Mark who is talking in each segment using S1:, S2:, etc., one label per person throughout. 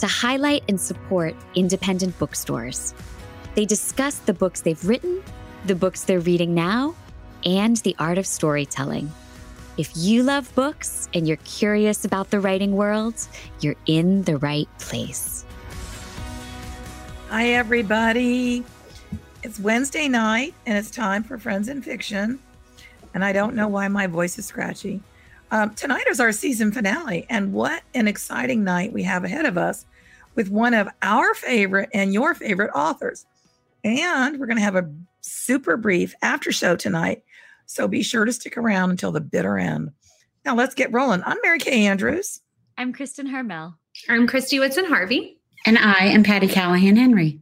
S1: to highlight and support independent bookstores. They discuss the books they've written, the books they're reading now, and the art of storytelling. If you love books and you're curious about the writing world, you're in the right place.
S2: Hi, everybody. It's Wednesday night and it's time for Friends and Fiction. And I don't know why my voice is scratchy. Um, tonight is our season finale, and what an exciting night we have ahead of us with one of our favorite and your favorite authors. And we're going to have a super brief after show tonight. So be sure to stick around until the bitter end. Now let's get rolling. I'm Mary Kay Andrews.
S1: I'm Kristen Harmel.
S3: I'm Christy Woodson Harvey.
S4: And I am Patty Callahan Henry.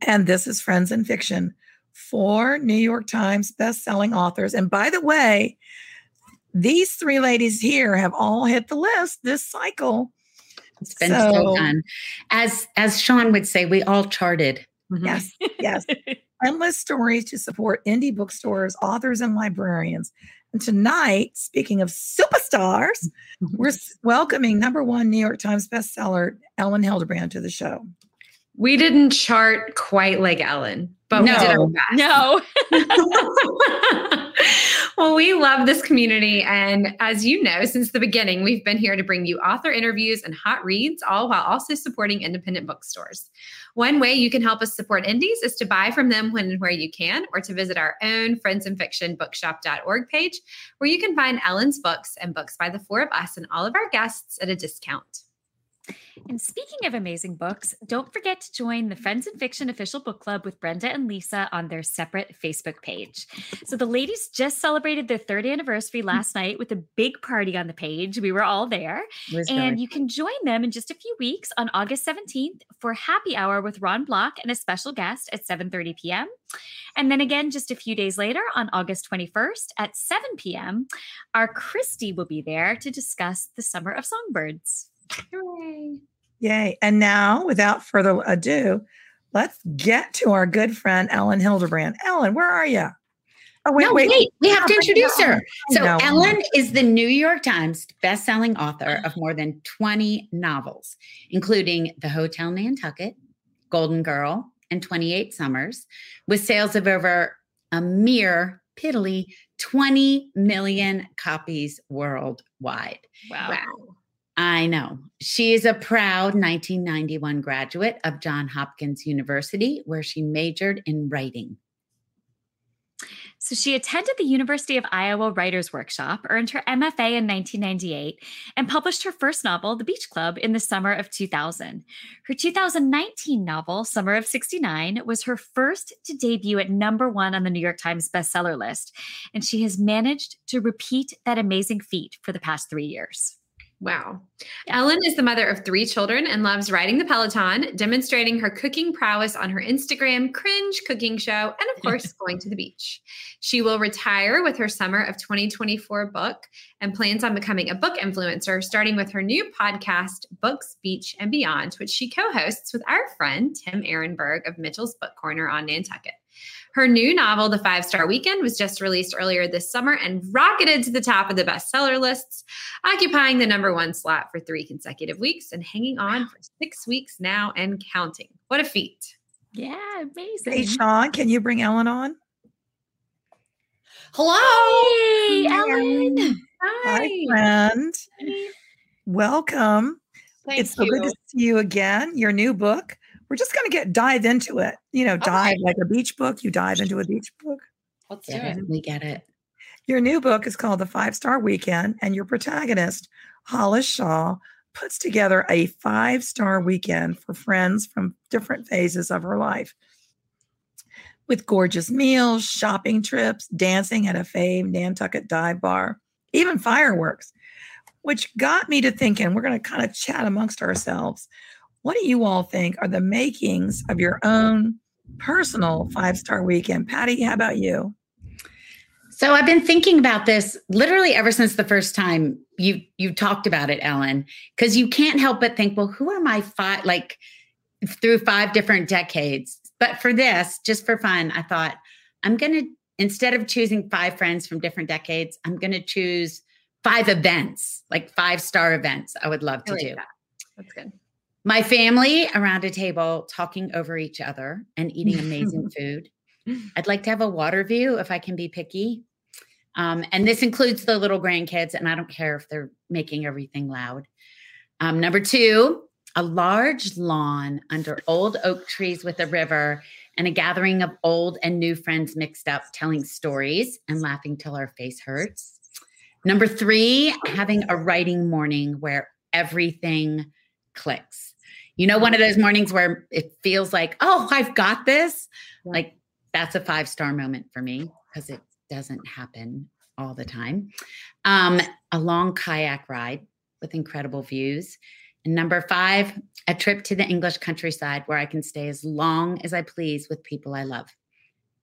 S2: And this is Friends and Fiction, four New York Times best-selling authors. And by the way, these three ladies here have all hit the list this cycle.
S4: It's been so, so fun. As as Sean would say, we all charted.
S2: Mm-hmm. Yes, yes. Endless stories to support indie bookstores, authors, and librarians. And tonight, speaking of superstars, mm-hmm. we're welcoming number one New York Times bestseller, Elin Hilderbrand, to the show.
S3: We didn't chart quite like Elin, but no. we did our best.
S1: No.
S3: well, we love this community. And as you know, since the beginning, we've been here to bring you author interviews and hot reads, all while also supporting independent bookstores. One way you can help us support indies is to buy from them when and where you can, or to visit our own Friends and Fiction bookshop.org page, where you can find Elin's books and books by the four of us and all of our guests at a discount.
S1: And speaking of amazing books, don't forget to join the Friends and Fiction official book club with Brenda and Lisa on their separate Facebook page. So the ladies just celebrated their third anniversary mm. last night with a big party on the page. We were all there. And you can join them in just a few weeks on August 17th for happy hour with Ron Block and a special guest at 7:30 p.m. And then again, just a few days later on August 21st at 7 p.m., our Christy will be there to discuss the Summer of Songbirds.
S2: Hooray. Yay. And now, without further ado, let's get to our good friend, Elin Hilderbrand. Elin, where are you?
S4: Oh, wait, no, wait. wait. We have to introduce her. So. Elin is the New York Times bestselling author of more than 20 novels, including The Hotel Nantucket, Golden Girl, and 28 Summers, with sales of over a mere piddly 20 million copies worldwide.
S3: Wow. wow.
S4: I know. She is a proud 1991 graduate of Johns Hopkins University, where she majored in writing.
S1: So she attended the University of Iowa Writers Workshop, earned her MFA in 1998, and published her first novel, The Beach Club, in the summer of 2000. Her 2019 novel, Summer of 69, was her first to debut at number one on the New York Times bestseller list, and she has managed to repeat that amazing feat for the past three years.
S3: Wow. Elin is the mother of three children and loves riding the Peloton, demonstrating her cooking prowess on her Instagram cringe cooking show, and of course, going to the beach. She will retire with her summer of 2024 book and plans on becoming a book influencer, starting with her new podcast, Books, Beach, and Beyond, which she co hosts with our friend Tim Ehrenberg of Mitchell's Book Corner on Nantucket. Her new novel, The Five Star Weekend, was just released earlier this summer and rocketed to the top of the bestseller lists, occupying the number one slot for three consecutive weeks and hanging on for six weeks now and counting. What a feat!
S1: Yeah, amazing.
S2: Hey, Sean, can you bring Elin on?
S3: Hello.
S1: Hey, Elin.
S2: Hi, Hi friend. Welcome. Thank it's so good to see you again. Your new book, we're just going to get dive into it. You know, dive okay. like a beach book. You dive into a beach book.
S4: Let's do it. We get it.
S2: Your new book is called The Five Star Weekend, and your protagonist, Hollis Shaw, puts together a five star weekend for friends from different phases of her life. With gorgeous meals, shopping trips, dancing at a fave Nantucket dive bar, even fireworks, which got me to thinking we're going to kind of chat amongst ourselves what do you all think are the makings of your own personal five star weekend? Patty, how about you?
S4: So I've been thinking about this literally ever since the first time you you talked about it, Elin, because you can't help but think, well, who are my five like through five different decades? But for this, just for fun, I thought I'm gonna instead of choosing five friends from different decades, I'm gonna choose five events, like five star events. I would love to like do.
S3: That. That's good.
S4: My family around a table talking over each other and eating amazing food. I'd like to have a water view if I can be picky. Um, and this includes the little grandkids, and I don't care if they're making everything loud. Um, number two, a large lawn under old oak trees with a river and a gathering of old and new friends mixed up, telling stories and laughing till our face hurts. Number three, having a writing morning where everything clicks. You know, one of those mornings where it feels like, oh, I've got this. Like that's a five star moment for me because it doesn't happen all the time. Um, a long kayak ride with incredible views. And number five, a trip to the English countryside where I can stay as long as I please with people I love.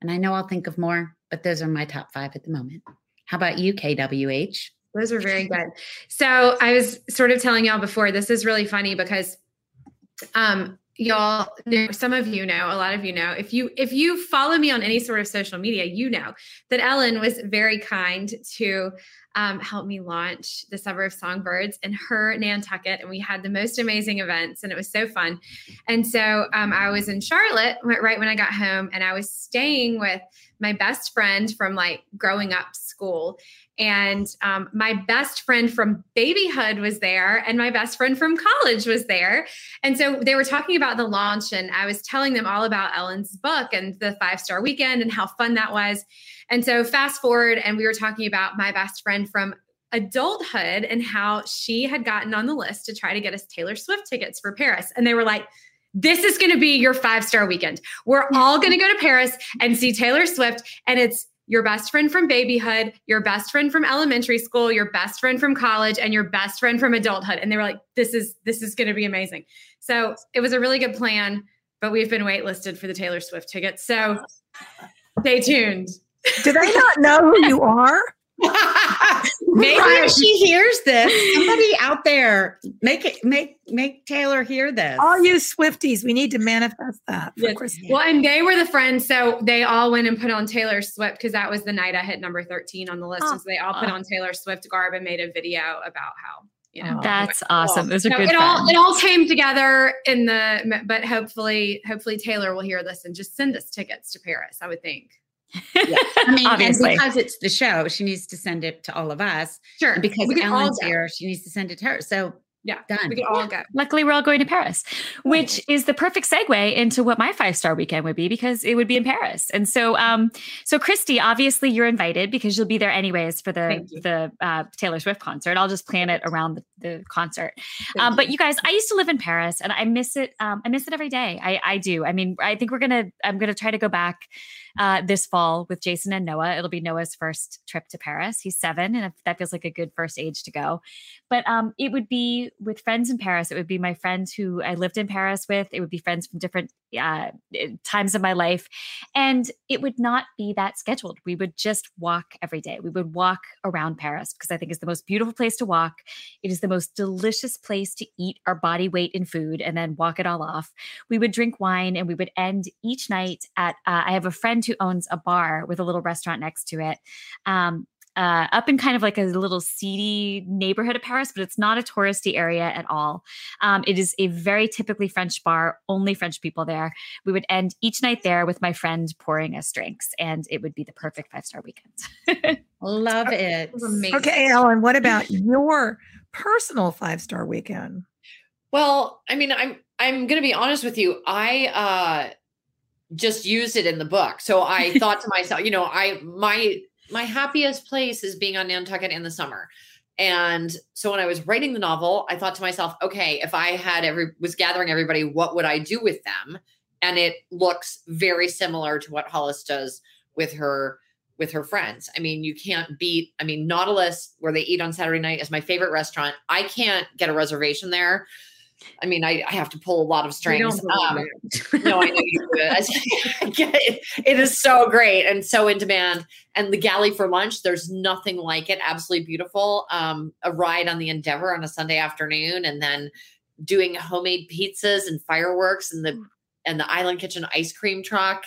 S4: And I know I'll think of more, but those are my top five at the moment. How about you, KWH?
S3: Those are very good. So I was sort of telling y'all before, this is really funny because um, y'all know some of you know a lot of you know if you if you follow me on any sort of social media you know that ellen was very kind to um, help me launch the summer of songbirds in her nantucket and we had the most amazing events and it was so fun. And so um, i was in charlotte right when i got home and i was staying with my best friend from like growing up school and um, my best friend from babyhood was there, and my best friend from college was there. And so they were talking about the launch, and I was telling them all about Elin's book and the five star weekend and how fun that was. And so fast forward, and we were talking about my best friend from adulthood and how she had gotten on the list to try to get us Taylor Swift tickets for Paris. And they were like, this is going to be your five star weekend. We're all going to go to Paris and see Taylor Swift. And it's your best friend from babyhood, your best friend from elementary school, your best friend from college, and your best friend from adulthood. And they were like, this is this is going to be amazing. So it was a really good plan, but we've been waitlisted for the Taylor Swift tickets. So stay tuned.
S2: Do they not know who you are?
S4: Maybe if she hears this, somebody out there make it make make Taylor hear this.
S2: All you Swifties, we need to manifest that.
S3: Yes. Well, and they were the friends, so they all went and put on Taylor Swift because that was the night I hit number thirteen on the list, oh. and so they all put on Taylor Swift garb and made a video about how you know.
S1: That's awesome. Those are so good.
S3: It all it all came together in the, but hopefully, hopefully Taylor will hear this and just send us tickets to Paris. I would think
S4: yeah. I mean, Obviously. because it's the show, she needs to send it to all of us.
S3: Sure.
S4: And because Elin's here, she needs to send it to her. So
S3: yeah,
S4: done.
S3: We can all go.
S1: Luckily, we're all going to Paris, which is the perfect segue into what my five star weekend would be because it would be in Paris. And so, um, so Christy, obviously, you're invited because you'll be there anyways for the the uh, Taylor Swift concert. I'll just plan it around the, the concert. Um, but you guys, I used to live in Paris, and I miss it. Um, I miss it every day. I, I do. I mean, I think we're gonna. I'm gonna try to go back uh, this fall with Jason and Noah. It'll be Noah's first trip to Paris. He's seven, and that feels like a good first age to go. But um, it would be with friends in Paris. It would be my friends who I lived in Paris with. It would be friends from different uh, eh, times of my life. And it would not be that scheduled. We would just walk every day. We would walk around Paris because I think it's the most beautiful place to walk. It is the most delicious place to eat our body weight in food and then walk it all off. We would drink wine and we would end each night at, uh, I have a friend who owns a bar with a little restaurant next to it. Um, uh, up in kind of like a little seedy neighborhood of Paris, but it's not a touristy area at all. Um, it is a very typically French bar, only French people there. We would end each night there with my friend pouring us drinks, and it would be the perfect five star weekend.
S4: Love it.
S2: Okay, Elin, what about your personal five star weekend?
S5: Well, I mean, I'm I'm going to be honest with you. I uh just used it in the book. So I thought to myself, you know, I my my happiest place is being on Nantucket in the summer. And so when I was writing the novel, I thought to myself, okay, if I had every was gathering everybody, what would I do with them? And it looks very similar to what Hollis does with her with her friends. I mean, you can't beat, I mean, Nautilus, where they eat on Saturday night, is my favorite restaurant. I can't get a reservation there I mean, I, I have to pull a lot of strings. Um, no, I know you do it. it is so great and so in demand. And the galley for lunch, there's nothing like it. Absolutely beautiful. Um, a ride on the Endeavor on a Sunday afternoon, and then doing homemade pizzas and fireworks and the mm. and the Island Kitchen ice cream truck.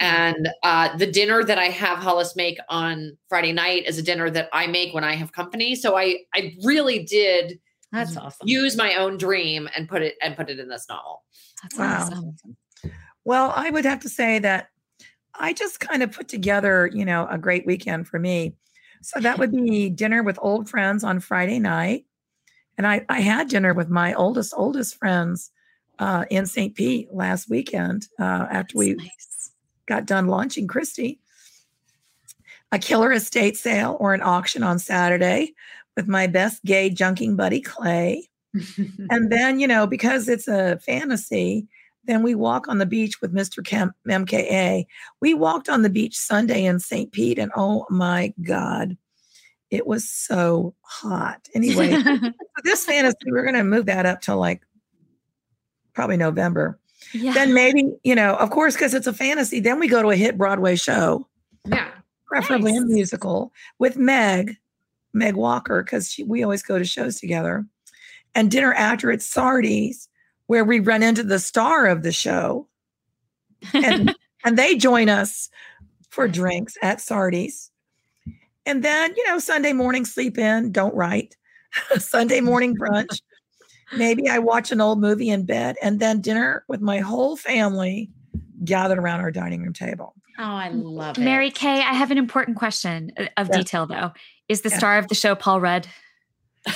S5: And uh, the dinner that I have Hollis make on Friday night is a dinner that I make when I have company. So I I really did
S4: that's awesome.
S5: Use my own dream and put it and put it in this novel.
S2: That's wow. awesome. Well, I would have to say that I just kind of put together, you know, a great weekend for me. So that would be dinner with old friends on Friday night. And I, I had dinner with my oldest, oldest friends uh, in St. Pete last weekend uh, after That's we nice. got done launching Christy. A killer estate sale or an auction on Saturday with my best gay junking buddy, Clay. and then, you know, because it's a fantasy, then we walk on the beach with Mr. Kemp, MKA. We walked on the beach Sunday in St. Pete, and oh my God, it was so hot. Anyway, this fantasy, we're going to move that up to like probably November. Yeah. Then maybe, you know, of course, because it's a fantasy, then we go to a hit Broadway show.
S3: Yeah.
S2: Preferably nice. a musical with Meg Meg Walker because we always go to shows together. And dinner after at Sardi's, where we run into the star of the show. And, and they join us for drinks at Sardi's. And then, you know, Sunday morning sleep in, don't write. Sunday morning brunch. Maybe I watch an old movie in bed and then dinner with my whole family gathered around our dining room table.
S4: Oh, I love
S1: it. Mary Kay, I have an important question uh, of detail though. Is the yeah. star of the show Paul Rudd?
S4: you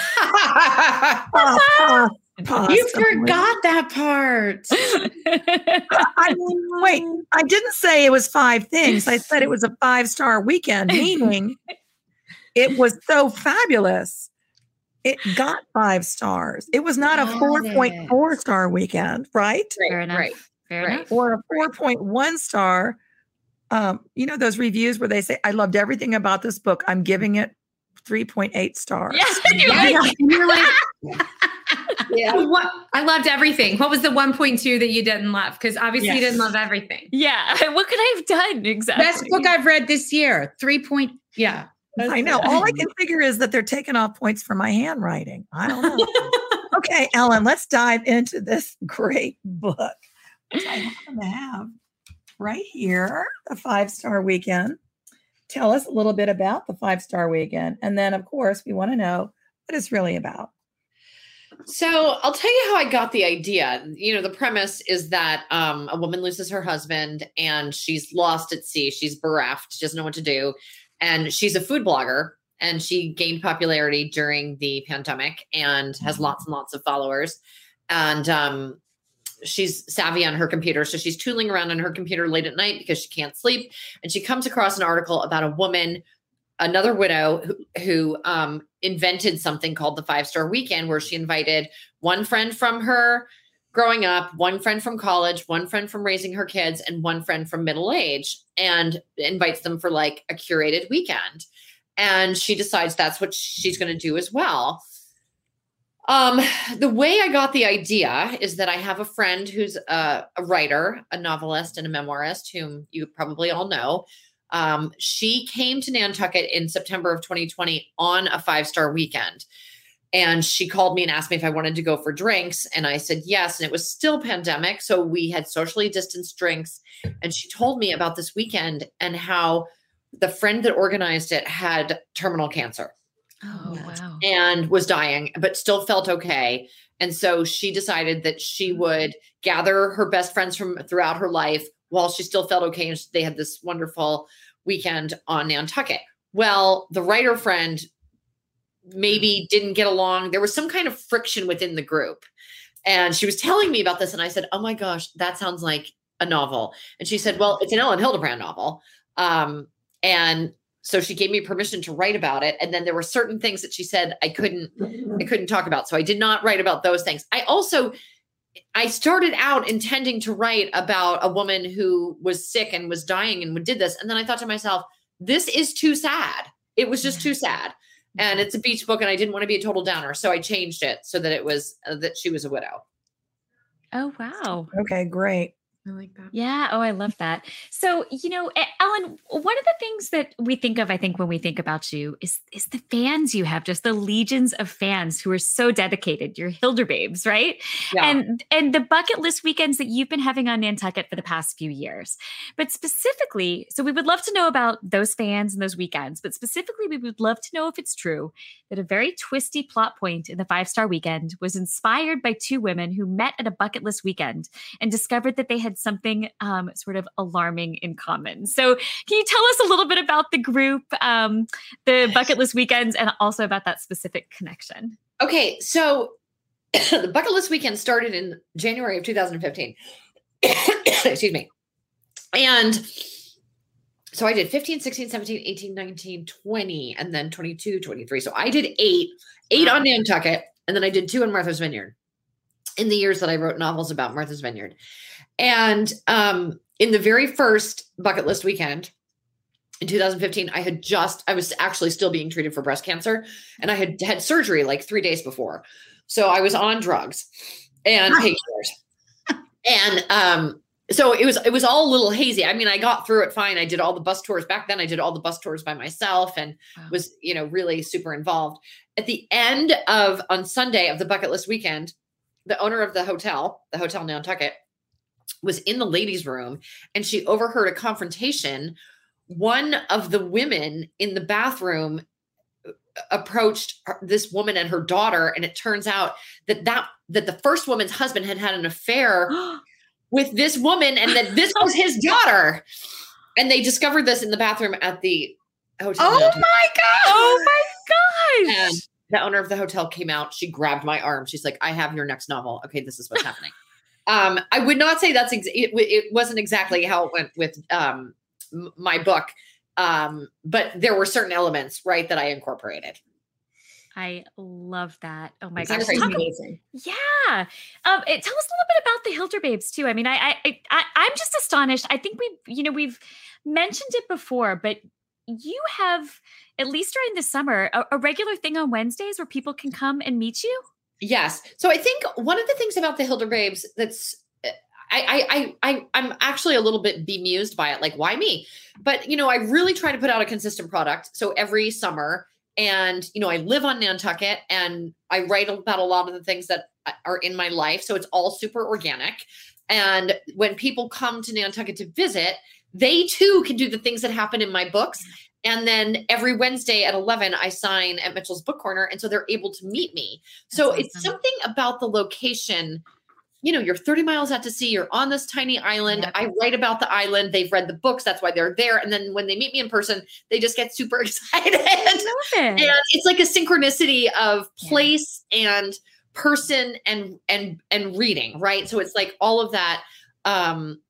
S4: forgot that part.
S2: I mean, wait, I didn't say it was five things. I said it was a five star weekend, meaning it was so fabulous. It got five stars. It was not a 4.4 star weekend, right?
S3: Fair enough. Right. Fair right. enough.
S2: Or a 4.1 star. Um, you know, those reviews where they say, I loved everything about this book. I'm giving it 3.8 stars.
S3: Yeah, you're like, yeah. What, I loved everything. What was the 1.2 that you didn't love? Because obviously yes. you didn't love everything.
S1: Yeah. What could I have done exactly?
S4: Best book I've read this year. Three point. Yeah.
S2: I know. All I can figure is that they're taking off points for my handwriting. I don't know. okay, Elin, let's dive into this great book. which I happen to have right here, the five star weekend tell us a little bit about the five star weekend. And then, of course, we want to know what it's really about.
S5: So I'll tell you how I got the idea. You know, the premise is that um, a woman loses her husband and she's lost at sea. She's bereft. She doesn't know what to do. And she's a food blogger and she gained popularity during the pandemic and has mm-hmm. lots and lots of followers. And um, she's savvy on her computer. So she's tooling around on her computer late at night because she can't sleep. And she comes across an article about a woman, another widow, who, who um, invented something called the five star weekend, where she invited one friend from her growing up, one friend from college, one friend from raising her kids, and one friend from middle age, and invites them for like a curated weekend. And she decides that's what she's going to do as well. Um, the way I got the idea is that I have a friend who's a, a writer, a novelist, and a memoirist, whom you probably all know. Um, she came to Nantucket in September of 2020 on a five star weekend. And she called me and asked me if I wanted to go for drinks. And I said yes. And it was still pandemic. So we had socially distanced drinks. And she told me about this weekend and how the friend that organized it had terminal cancer.
S1: Oh, wow.
S5: And was dying, but still felt okay. And so she decided that she mm. would gather her best friends from throughout her life while she still felt okay. And they had this wonderful weekend on Nantucket. Well, the writer friend maybe didn't get along. There was some kind of friction within the group. And she was telling me about this. And I said, Oh my gosh, that sounds like a novel. And she said, Well, it's an Elin Hilderbrand novel. Um, and so she gave me permission to write about it. And then there were certain things that she said i couldn't i couldn't talk about. So i did not write about those things. I also i started out intending to write about a woman who was sick and was dying and did this. And then i thought to myself this is too sad. It was just too sad. And it's a beach book and i didn't want to be a total downer. So i changed it so that it was uh, that she was a widow.
S1: Oh wow.
S2: Okay great
S3: I like that.
S1: Yeah. Oh, I love that. So, you know, Elin, one of the things that we think of, I think, when we think about you is is the fans you have, just the legions of fans who are so dedicated. You're Hilder babes, right? Yeah. And and the bucket list weekends that you've been having on Nantucket for the past few years. But specifically, so we would love to know about those fans and those weekends. But specifically, we would love to know if it's true that a very twisty plot point in the five star weekend was inspired by two women who met at a bucket list weekend and discovered that they had something um, sort of alarming in common. So, can you tell us a little bit about the group, um, the bucket list weekends, and also about that specific connection?
S5: Okay, so the bucket list weekend started in January of 2015. Excuse me. And so I did 15, 16, 17, 18, 19, 20, and then 22, 23. So I did eight, eight on Nantucket, and then I did two in Martha's Vineyard in the years that I wrote novels about Martha's Vineyard. And um, in the very first bucket list weekend in 2015, I had just, I was actually still being treated for breast cancer and I had had surgery like three days before. So I was on drugs and painkillers. and um, so it was it was all a little hazy. I mean, I got through it fine. I did all the bus tours back then. I did all the bus tours by myself and wow. was, you know, really super involved. At the end of on Sunday of the bucket list weekend, the owner of the hotel, the Hotel Nantucket, was in the ladies' room and she overheard a confrontation. One of the women in the bathroom uh, approached this woman and her daughter and it turns out that that that the first woman's husband had had an affair with this woman and that this was his daughter. And they discovered this in the bathroom at the hotel
S2: oh my god!
S1: Oh my gosh!
S5: and the owner of the hotel came out she grabbed my arm she's like i have your next novel okay this is what's happening um, I would not say that's ex- it, it wasn't exactly how it went with um, my book, um, but there were certain elements right that I incorporated.
S1: I love that. Oh my
S5: gosh, amazing!
S1: Yeah, um, it, tell us a little bit about the Hilder Babes too. I mean, I, I, I, I'm just astonished. I think we've, you know, we've mentioned it before, but you have at least during the summer a, a regular thing on Wednesdays where people can come and meet you.
S5: Yes. So I think one of the things about the Hilder Babes that's eh, I, I I I'm actually a little bit bemused by it. Like, why me? But you know, I really try to put out a consistent product. So every summer, and you know, I live on Nantucket, and I write about a lot of the things that uh, are in my life. So it's all super organic. And when people come to Nantucket to visit, they too can do the things that happen in my books. And then every Wednesday at 11, I sign at Mitchell's Book Corner. And so they're able to meet me. So awesome. it's something about the location. You know, you're 30 miles out to sea, you're on this tiny island. Yep. I write about the island. They've read the books. That's why they're there. And then when they meet me in person, they just get super excited. It. And it's like a synchronicity of place yeah. and person and and and reading, right? So it's like all of that um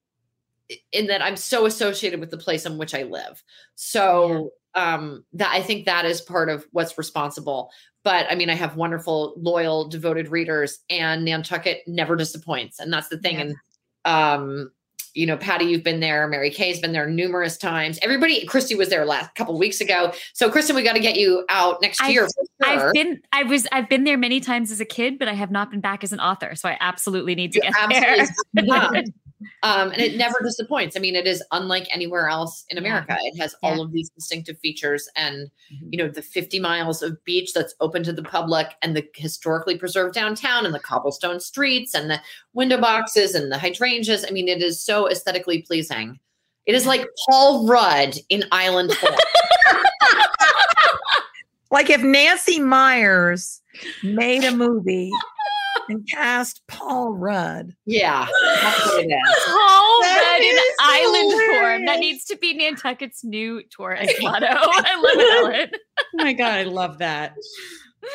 S5: in that I'm so associated with the place in which I live. So yeah. um that I think that is part of what's responsible. But I mean, I have wonderful, loyal, devoted readers, and Nantucket never disappoints. And that's the thing. Yeah. And um, you know, Patty, you've been there. Mary Kay's been there numerous times. Everybody, Christy was there last couple weeks ago. So, Kristen, we got to get you out next I've, year.
S1: Sure. I've been, I was, I've been there many times as a kid, but I have not been back as an author. So, I absolutely need to you get there.
S5: Um, and it never disappoints. I mean, it is unlike anywhere else in America. It has yeah. all of these distinctive features, and mm-hmm. you know, the 50 miles of beach that's open to the public, and the historically preserved downtown, and the cobblestone streets, and the window boxes, and the hydrangeas. I mean, it is so aesthetically pleasing. It is like Paul Rudd in Island form.
S2: like if Nancy Meyers made a movie and cast Paul Rudd.
S5: Yeah.
S1: Paul Rudd in island hilarious. form. That needs to be Nantucket's new tourist motto. I love it, Elin.
S4: oh my God, I love that.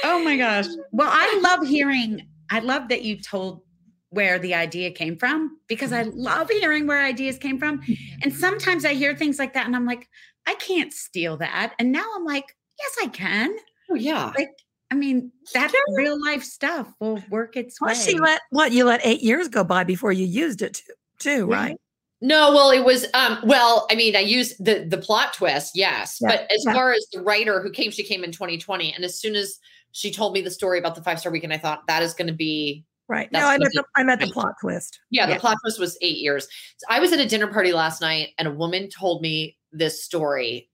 S4: Oh my gosh. Well, I love hearing, I love that you told where the idea came from because I love hearing where ideas came from. Mm-hmm. And sometimes I hear things like that and I'm like, I can't steal that. And now I'm like, yes, I can.
S5: Oh, yeah.
S4: Like I mean, that sure. real life stuff will work its
S2: Plus
S4: way.
S2: you let what you let eight years go by before you used it too, too yeah. right?
S5: No, well, it was um well, I mean, I used the the plot twist, yes. Yeah, but as yeah. far as the writer who came, she came in 2020. And as soon as she told me the story about the five star weekend, I thought that is going to be
S2: right. No, I meant the, I meant the plot twist.
S5: Yeah, the plot twist was eight years. So I was at a dinner party last night and a woman told me this story.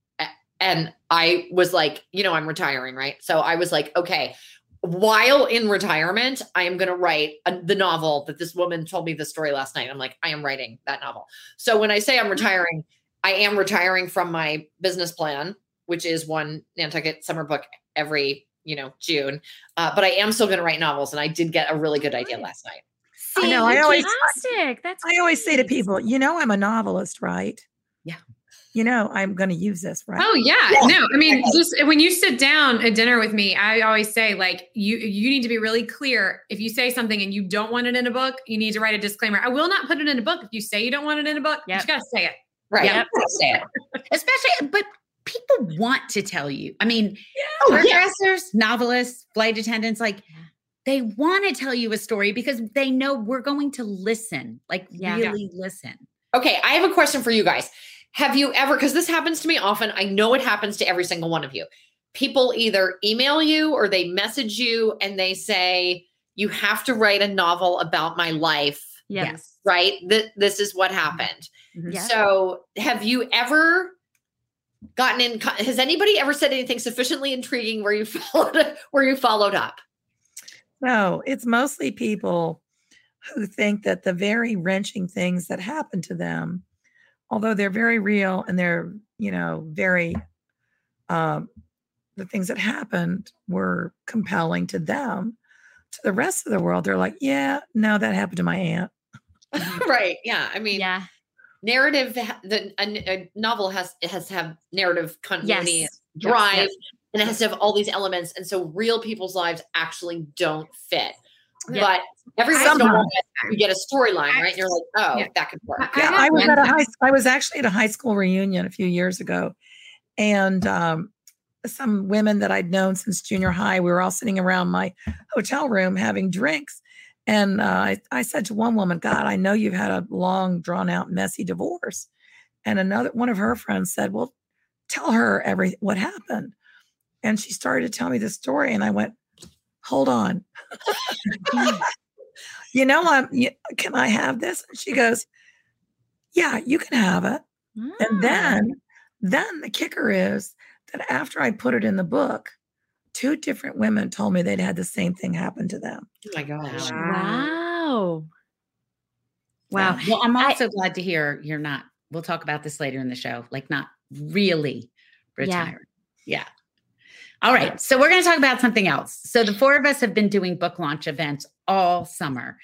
S5: And I was like, you know, I'm retiring, right? So I was like, okay, while in retirement, I am going to write a, the novel that this woman told me the story last night. I'm like, I am writing that novel. So when I say I'm mm-hmm. retiring, I am retiring from my business plan, which is one Nantucket summer book every, you know, June. Uh, but I am still going to write novels. And I did get a really good idea last night.
S2: See, I know. I always, That's I always say to people, you know, I'm a novelist, right?
S4: Yeah
S2: you know, I'm going to use this, right?
S3: Oh yeah. yeah. No, I mean, just when you sit down at dinner with me, I always say like you you need to be really clear. If you say something and you don't want it in a book, you need to write a disclaimer. I will not put it in a book. If you say you don't want it in a book, yep. you got to say it.
S5: Right. Yep.
S4: say it. Especially, but people want to tell you. I mean, yeah. hairdressers, oh, yeah. novelists, flight attendants, like they want to tell you a story because they know we're going to listen, like yeah. really listen.
S5: Okay, I have a question for you guys. Have you ever, because this happens to me often, I know it happens to every single one of you. People either email you or they message you and they say, You have to write a novel about my life.
S3: Yes.
S5: Right? Th- this is what happened. Mm-hmm. Yes. So, have you ever gotten in has anybody ever said anything sufficiently intriguing where you followed where you followed up
S2: no it's mostly people who think that the very wrenching things that happen to them although they're very real and they're you know very um, the things that happened were compelling to them to the rest of the world they're like yeah no that happened to my aunt
S5: right yeah i mean yeah narrative the a, a, novel has it has to have narrative continuity yes. drive yes, yes. and it has to have all these elements and so real people's lives actually don't fit yeah. but every once in a while you get a storyline, right? And you're like, oh, yeah. that could work.
S2: Yeah, I, I was at a high. I was actually at a high school reunion a few years ago, and um, some women that I'd known since junior high. We were all sitting around my hotel room having drinks, and uh, I, I said to one woman, "God, I know you've had a long, drawn out, messy divorce," and another one of her friends said, "Well, tell her every what happened," and she started to tell me the story, and I went, "Hold on." you know, I'm, can I have this? And she goes, yeah, you can have it. Mm. And then, then the kicker is that after I put it in the book, two different women told me they'd had the same thing happen to them.
S5: Oh my gosh.
S4: Wow. Wow. Well, I'm also I, glad to hear you're not, we'll talk about this later in the show, like not really retired. Yeah. yeah. All right. So we're going to talk about something else. So the four of us have been doing book launch events all summer.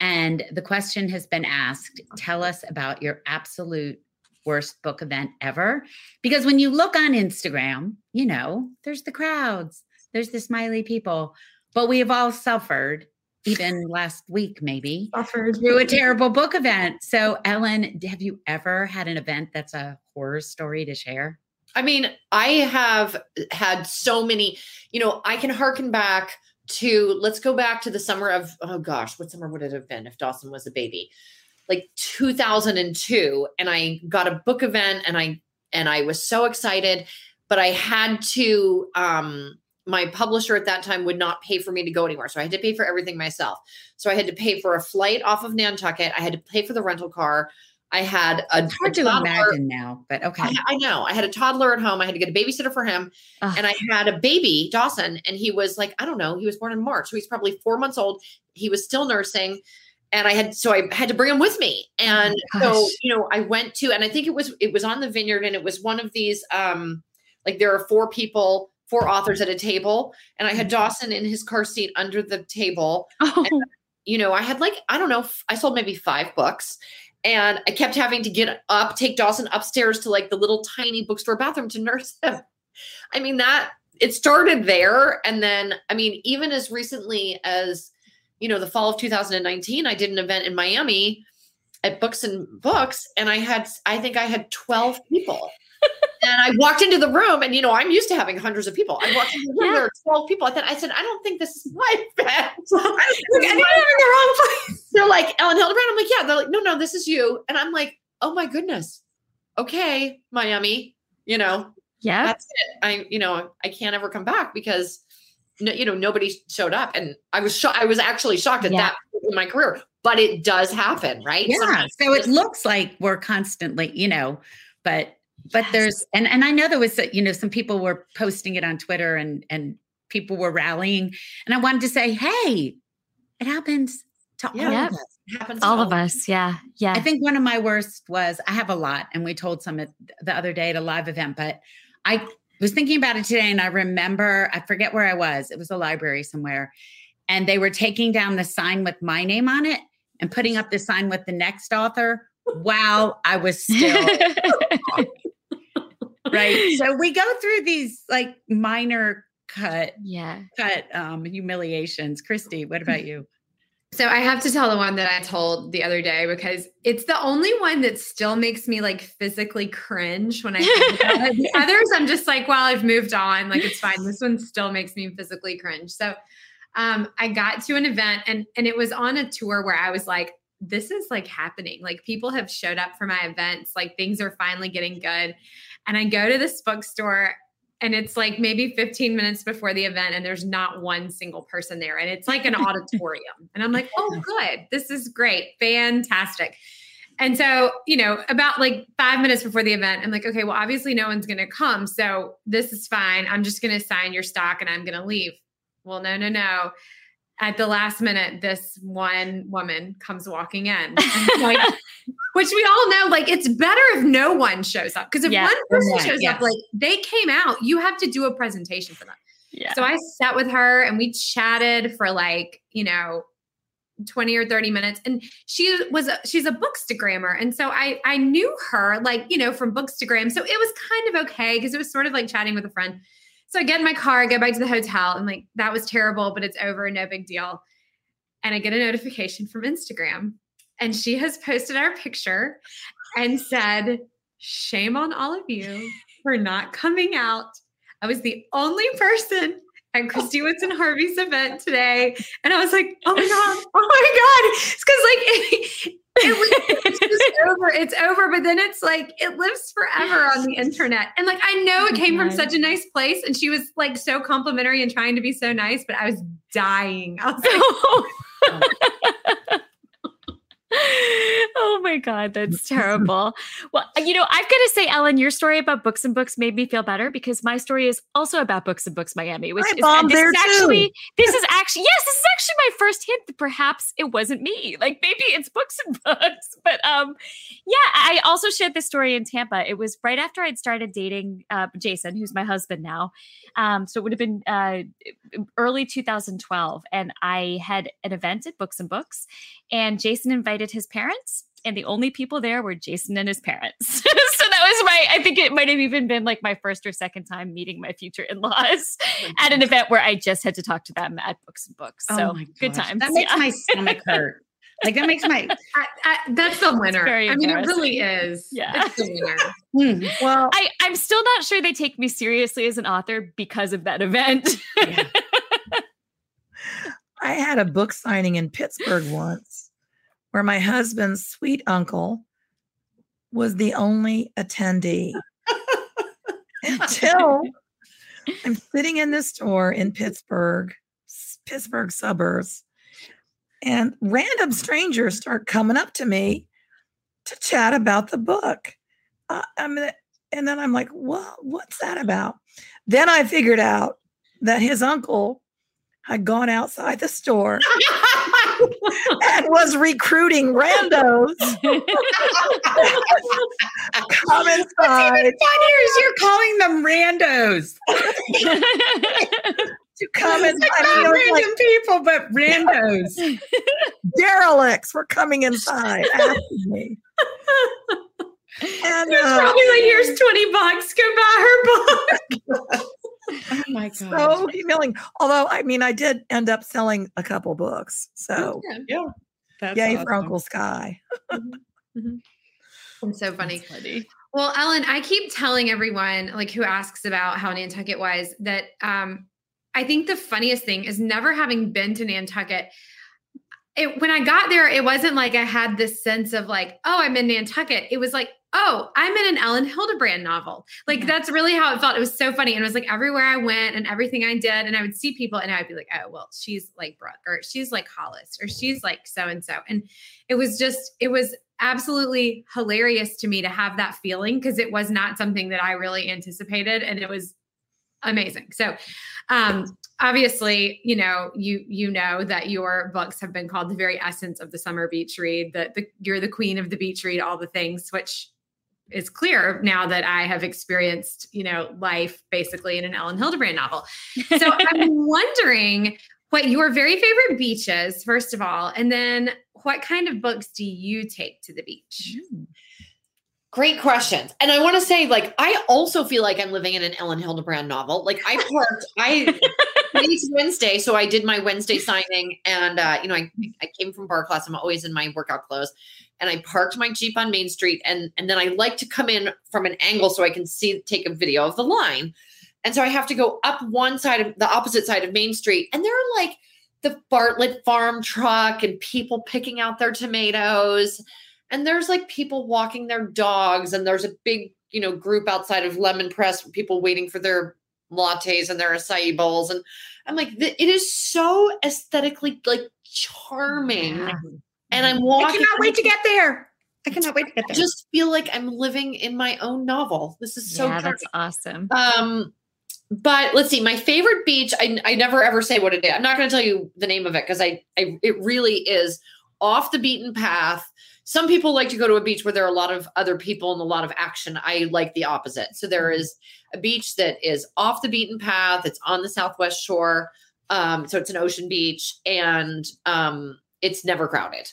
S4: And the question has been asked tell us about your absolute worst book event ever. Because when you look on Instagram, you know, there's the crowds, there's the smiley people, but we have all suffered. Even last week, maybe
S2: suffered
S4: through a terrible book event. So, Elin, have you ever had an event that's a horror story to share?
S5: I mean, I have had so many, you know, I can harken back to let's go back to the summer of oh gosh, what summer would it have been if Dawson was a baby? Like 2002 and I got a book event and I and I was so excited, but I had to um my publisher at that time would not pay for me to go anywhere. So I had to pay for everything myself. So I had to pay for a flight off of Nantucket. I had to pay for the rental car. I had a,
S4: it's hard a to imagine now, but okay. I,
S5: I, know. I had a toddler at home. I had to get a babysitter for him, Ugh. and I had a baby, Dawson, and he was like, I don't know, he was born in March, so he's probably four months old. He was still nursing, and I had so I had to bring him with me, oh and oh so you know I went to, and I think it was it was on the vineyard, and it was one of these um like there are four people four authors at a table and i had mm-hmm. dawson in his car seat under the table oh. And, you know i had like i don't know i sold maybe five books and I kept having to get up, take Dawson upstairs to like the little tiny bookstore bathroom to nurse him. I mean, that it started there. And then, I mean, even as recently as, you know, the fall of 2019, I did an event in Miami at Books and Books. And I had, I think I had 12 people and I walked into the room, and you know, I'm used to having hundreds of people. I walked into the room, yeah. there were 12 people. I thought, I said, I don't think this is my event. I am in the wrong place. They're like, Elin Hilderbrand. I'm like, yeah. They're like, no, no, this is you. And I'm like, oh my goodness. Okay, Miami, you know,
S1: yeah,
S5: that's it. I, you know, I can't ever come back because no, you know, nobody showed up. And I was shocked. I was actually shocked at
S1: Yeah.
S5: that in my career, but it does happen, right?
S4: Yeah.
S5: Sometimes
S4: So it looks like we're constantly, you know, but but there's and and I know there was you know some people were posting it on Twitter and and people were rallying and I wanted to say, hey, it happens to all
S1: Yep.
S4: of us.
S5: it happens to
S1: all of us. Yeah, yeah.
S4: I think one of my worst was I have a lot, and we told some at the other day at a live event, but I was thinking about it today and I remember, I forget where I was. It was a library somewhere. And they were taking down the sign with my name on it and putting up the sign with the next author while I was still right. So we go through these like minor cut
S1: yeah.
S4: cut um humiliations. Christy, what about you?
S3: So I have to tell the one that I told the other day because it's the only one that still makes me like physically cringe when I think about it. The others, I'm just like, well, I've moved on. Like it's fine. This one still makes me physically cringe. So um, I got to an event and and it was on a tour where I was like, this is like happening. Like people have showed up for my events. Like things are finally getting good. And I go to this bookstore and it's like maybe 15 minutes before the event and there's not one single person there. And it's like an auditorium. And i'm like oh good. This is great. Fantastic. And so you know about like five minutes before the event i'm like okay well obviously no one's going to come so this is fine. I'm just going to sign your stock and i'm going to leave. Well no no no at the last minute this one woman comes walking in like which we all know like it's better if no one shows up because if
S1: Yeah.
S3: one person
S4: Right,
S3: shows
S4: yes.
S3: up like they came out you have to do a presentation for them
S1: Yeah.
S3: so i sat with her and we chatted for like you know 20 or 30 minutes and she was a, she's a bookstagrammer and so i i knew her like you know from bookstagram so it was kind of okay because it was sort of like chatting with a friend so i get in my car I go back to the hotel and like that was terrible but it's over no big deal and i get a notification from instagram and she has posted our picture and said shame on all of you for not coming out i was the only person at Christy Woodson Harvey's event today. And I was like, oh my God, oh my God. It's because like it's just over. It's over. But then it's like it lives forever on the internet. And like I know it oh came from such a nice place. And she was like so complimentary and trying to be so nice, but I was dying. I was like,
S1: oh my god, that's terrible. well, you know, I've got to say, Elin, your story about books and books made me feel better because my story is also about books and books Miami, which is this
S2: there
S1: is
S2: too.
S1: actually this is actually yes, this is actually my first hint that perhaps it wasn't me. Like maybe it's books and books. But um, yeah, I also shared this story in Tampa. It was right after I'd started dating uh, Jason, who's my husband now. Um, so it would have been uh, early 2012, and I had an event at Books and Books, and Jason invited his parents, and the only people there were Jason and his parents. so that was my, I think it might have even been like my first or second time meeting my future in laws at an event where I just had to talk to them at Books and Books. So
S4: Oh my
S1: good
S4: gosh,
S1: times.
S4: That makes
S1: yeah.
S4: my stomach hurt. Like that makes my
S3: I, I, that's the winner.
S1: very
S3: I mean, it really is.
S1: Yeah.
S3: It's the winner.
S4: Hmm.
S2: Well,
S1: I, I'm still not sure they take me seriously as an author because of that event.
S4: Yeah.
S2: I had a book signing in Pittsburgh once where my husband's sweet uncle was the only attendee until I'm sitting in this store in Pittsburgh, Pittsburgh suburbs, and random strangers start coming up to me to chat about the book. Uh, I mean, and then I'm like, "Well, what's that about?" Then I figured out that his uncle had gone outside the store and was recruiting randos. Come
S4: What's even funnier is you're calling them randos.
S2: to come inside.
S4: like not
S2: was like
S4: random people, but randos.
S2: derelicts were coming inside asking me. And uh,
S3: probably like, here's 20 bucks. Go buy her book.
S4: Oh my god.
S2: so humiliating. Although, I mean, I did end up selling a couple books. So,
S4: yeah. That's
S2: yay for. Uncle Sky.
S3: It's so funny.
S1: Funny.
S3: Well, Elin, I keep telling everyone like who asks about how Nantucket was that um, I think the funniest thing is never having been to Nantucket. it, when I got there, it wasn't like I had this sense of like, oh, I'm in Nantucket. It was like, oh, I'm in an Elin Hilderbrand novel. Like yeah. that's really how it felt. It was so funny. And it was like everywhere I went and everything I did, and I would see people and I'd be like, oh, well, she's like Brooke, or she's like Hollis, or she's like so and so. And it was just, it was absolutely hilarious to me to have that feeling because it was not something that I really anticipated. And it was amazing. So um obviously, you know, you you know that your books have been called the very essence of the summer beach read, that the you're the queen of the beach read, all the things, which is clear now that I have experienced, you know, life basically in an Elin Hilderbrand novel. So I'm wondering what your very favorite beaches, first of all, and then what kind of books do you take to the beach? Mm.
S5: Great questions. And I want to say, like, I also feel like I'm living in an Elin Hilderbrand novel. Like, I parked, I, it's Wednesday. So I did my Wednesday signing. And, uh, you know, I, I came from bar class. I'm always in my workout clothes. And I parked my Jeep on Main Street. And, and then I like to come in from an angle so I can see, take a video of the line. And so I have to go up one side of the opposite side of Main Street. And there are like the Bartlett farm truck and people picking out their tomatoes and there's like people walking their dogs and there's a big you know group outside of lemon press people waiting for their lattes and their acai bowls and i'm like it is so aesthetically like charming yeah. And i'm walking i
S4: cannot wait to get there i cannot wait to get there
S5: I just feel like i'm living in my own novel this is so
S1: yeah, that's awesome
S5: um but let's see my favorite beach I, I never ever say what it is i'm not going to tell you the name of it because I, I it really is off the beaten path some people like to go to a beach where there are a lot of other people and a lot of action. I like the opposite. So there mm-hmm. a beach that is off the beaten path. It's on the southwest shore. Um, so it's an ocean beach and um, it's never crowded.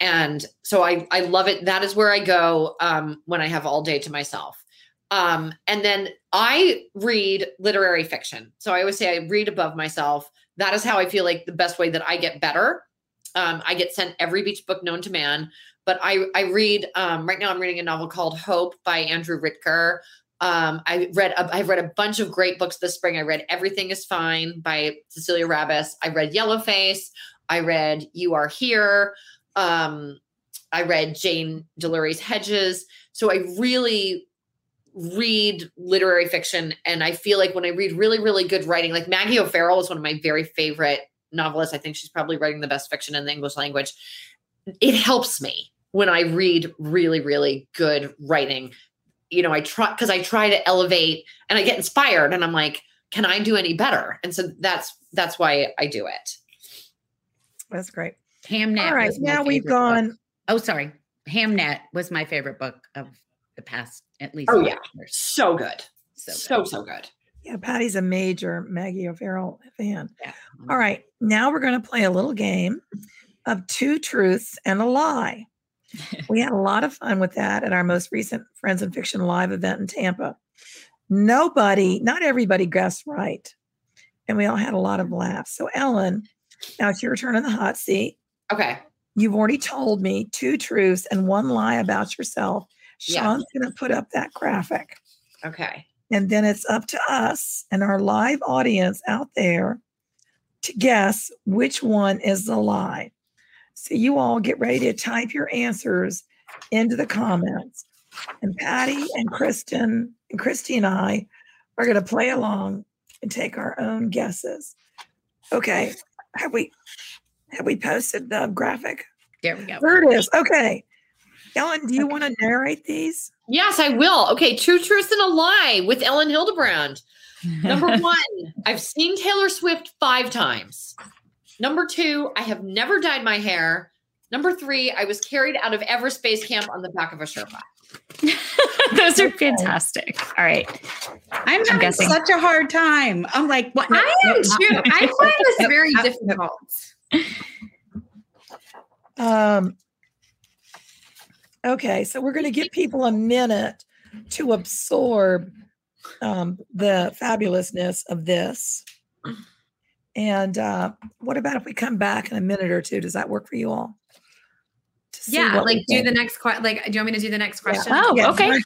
S5: And so I I love it. That is where I go um, when I have all day to myself. Um, and then I read literary fiction. So I always say I read above myself. That is how I feel like the best way that I get better. Um, I get sent every beach book known to man but I I read um, right now. I'm reading a novel called Hope by Andrew Ridker. Um, I read a, I've read a bunch of great books this spring. I read Everything Is Fine by Cecilia Rabess. I read Yellowface. I read You Are Here. Um, I read Jane Delury's Hedges. So I really read literary fiction, and I feel like when I read really really good writing, like Maggie O'Farrell is one of my very favorite novelists. I think she's probably writing the best fiction in the English language. It helps me when I read really, really good writing. You know, I try because I try to elevate and I get inspired and I'm like, can I do any better? And so that's that's why I do it.
S2: That's great.
S4: Hamnet.
S2: All right, now we've gone.
S4: Book. Oh, sorry. Hamnet was my favorite book of the past at least.
S5: Oh yeah, years. so good. So so good. so good.
S2: Yeah, Patty's a major Maggie O'Farrell fan. Yeah. All right, now we're going to play a little game of two truths and a lie we had a lot of fun with that at our most recent Friends and Fiction live event in Tampa. Nobody, not everybody guessed right. And we all had a lot of laughs. So, Elin, now it's your turn in the hot seat.
S5: Okay.
S2: You've already told me two truths and one lie about yourself. Sean's going to put up that graphic.
S5: Okay.
S2: And then it's up to us and our live audience out there to guess which one is the lie. So you all get ready to type your answers into the comments. And Patty and Kristen and Christy and I are going to play along and take our own guesses. Okay. Have we have we posted the graphic?
S4: There we go.
S2: There it is. Okay. Elin, do you okay. want to narrate these?
S5: Yes, I will. Okay, two truths and a lie with Elin Hilderbrand. Number one, I've seen Taylor Swift five times. Number two, I have never dyed my hair. Number three, I was carried out of Everest Base Camp on the back of a Sherpa.
S1: Those are fantastic. All right.
S4: I'm having I'm such a hard time. I'm like, what?
S3: I am too. I find this very difficult.
S2: Um, okay, so we're going to give people a minute to absorb um, the fabulousness of this. And uh, what about if we come back in a minute or two? Does that work for you all?
S3: Yeah, like do the next question. Like, do you want me to do the next question?
S1: Yeah. Oh, yes. okay.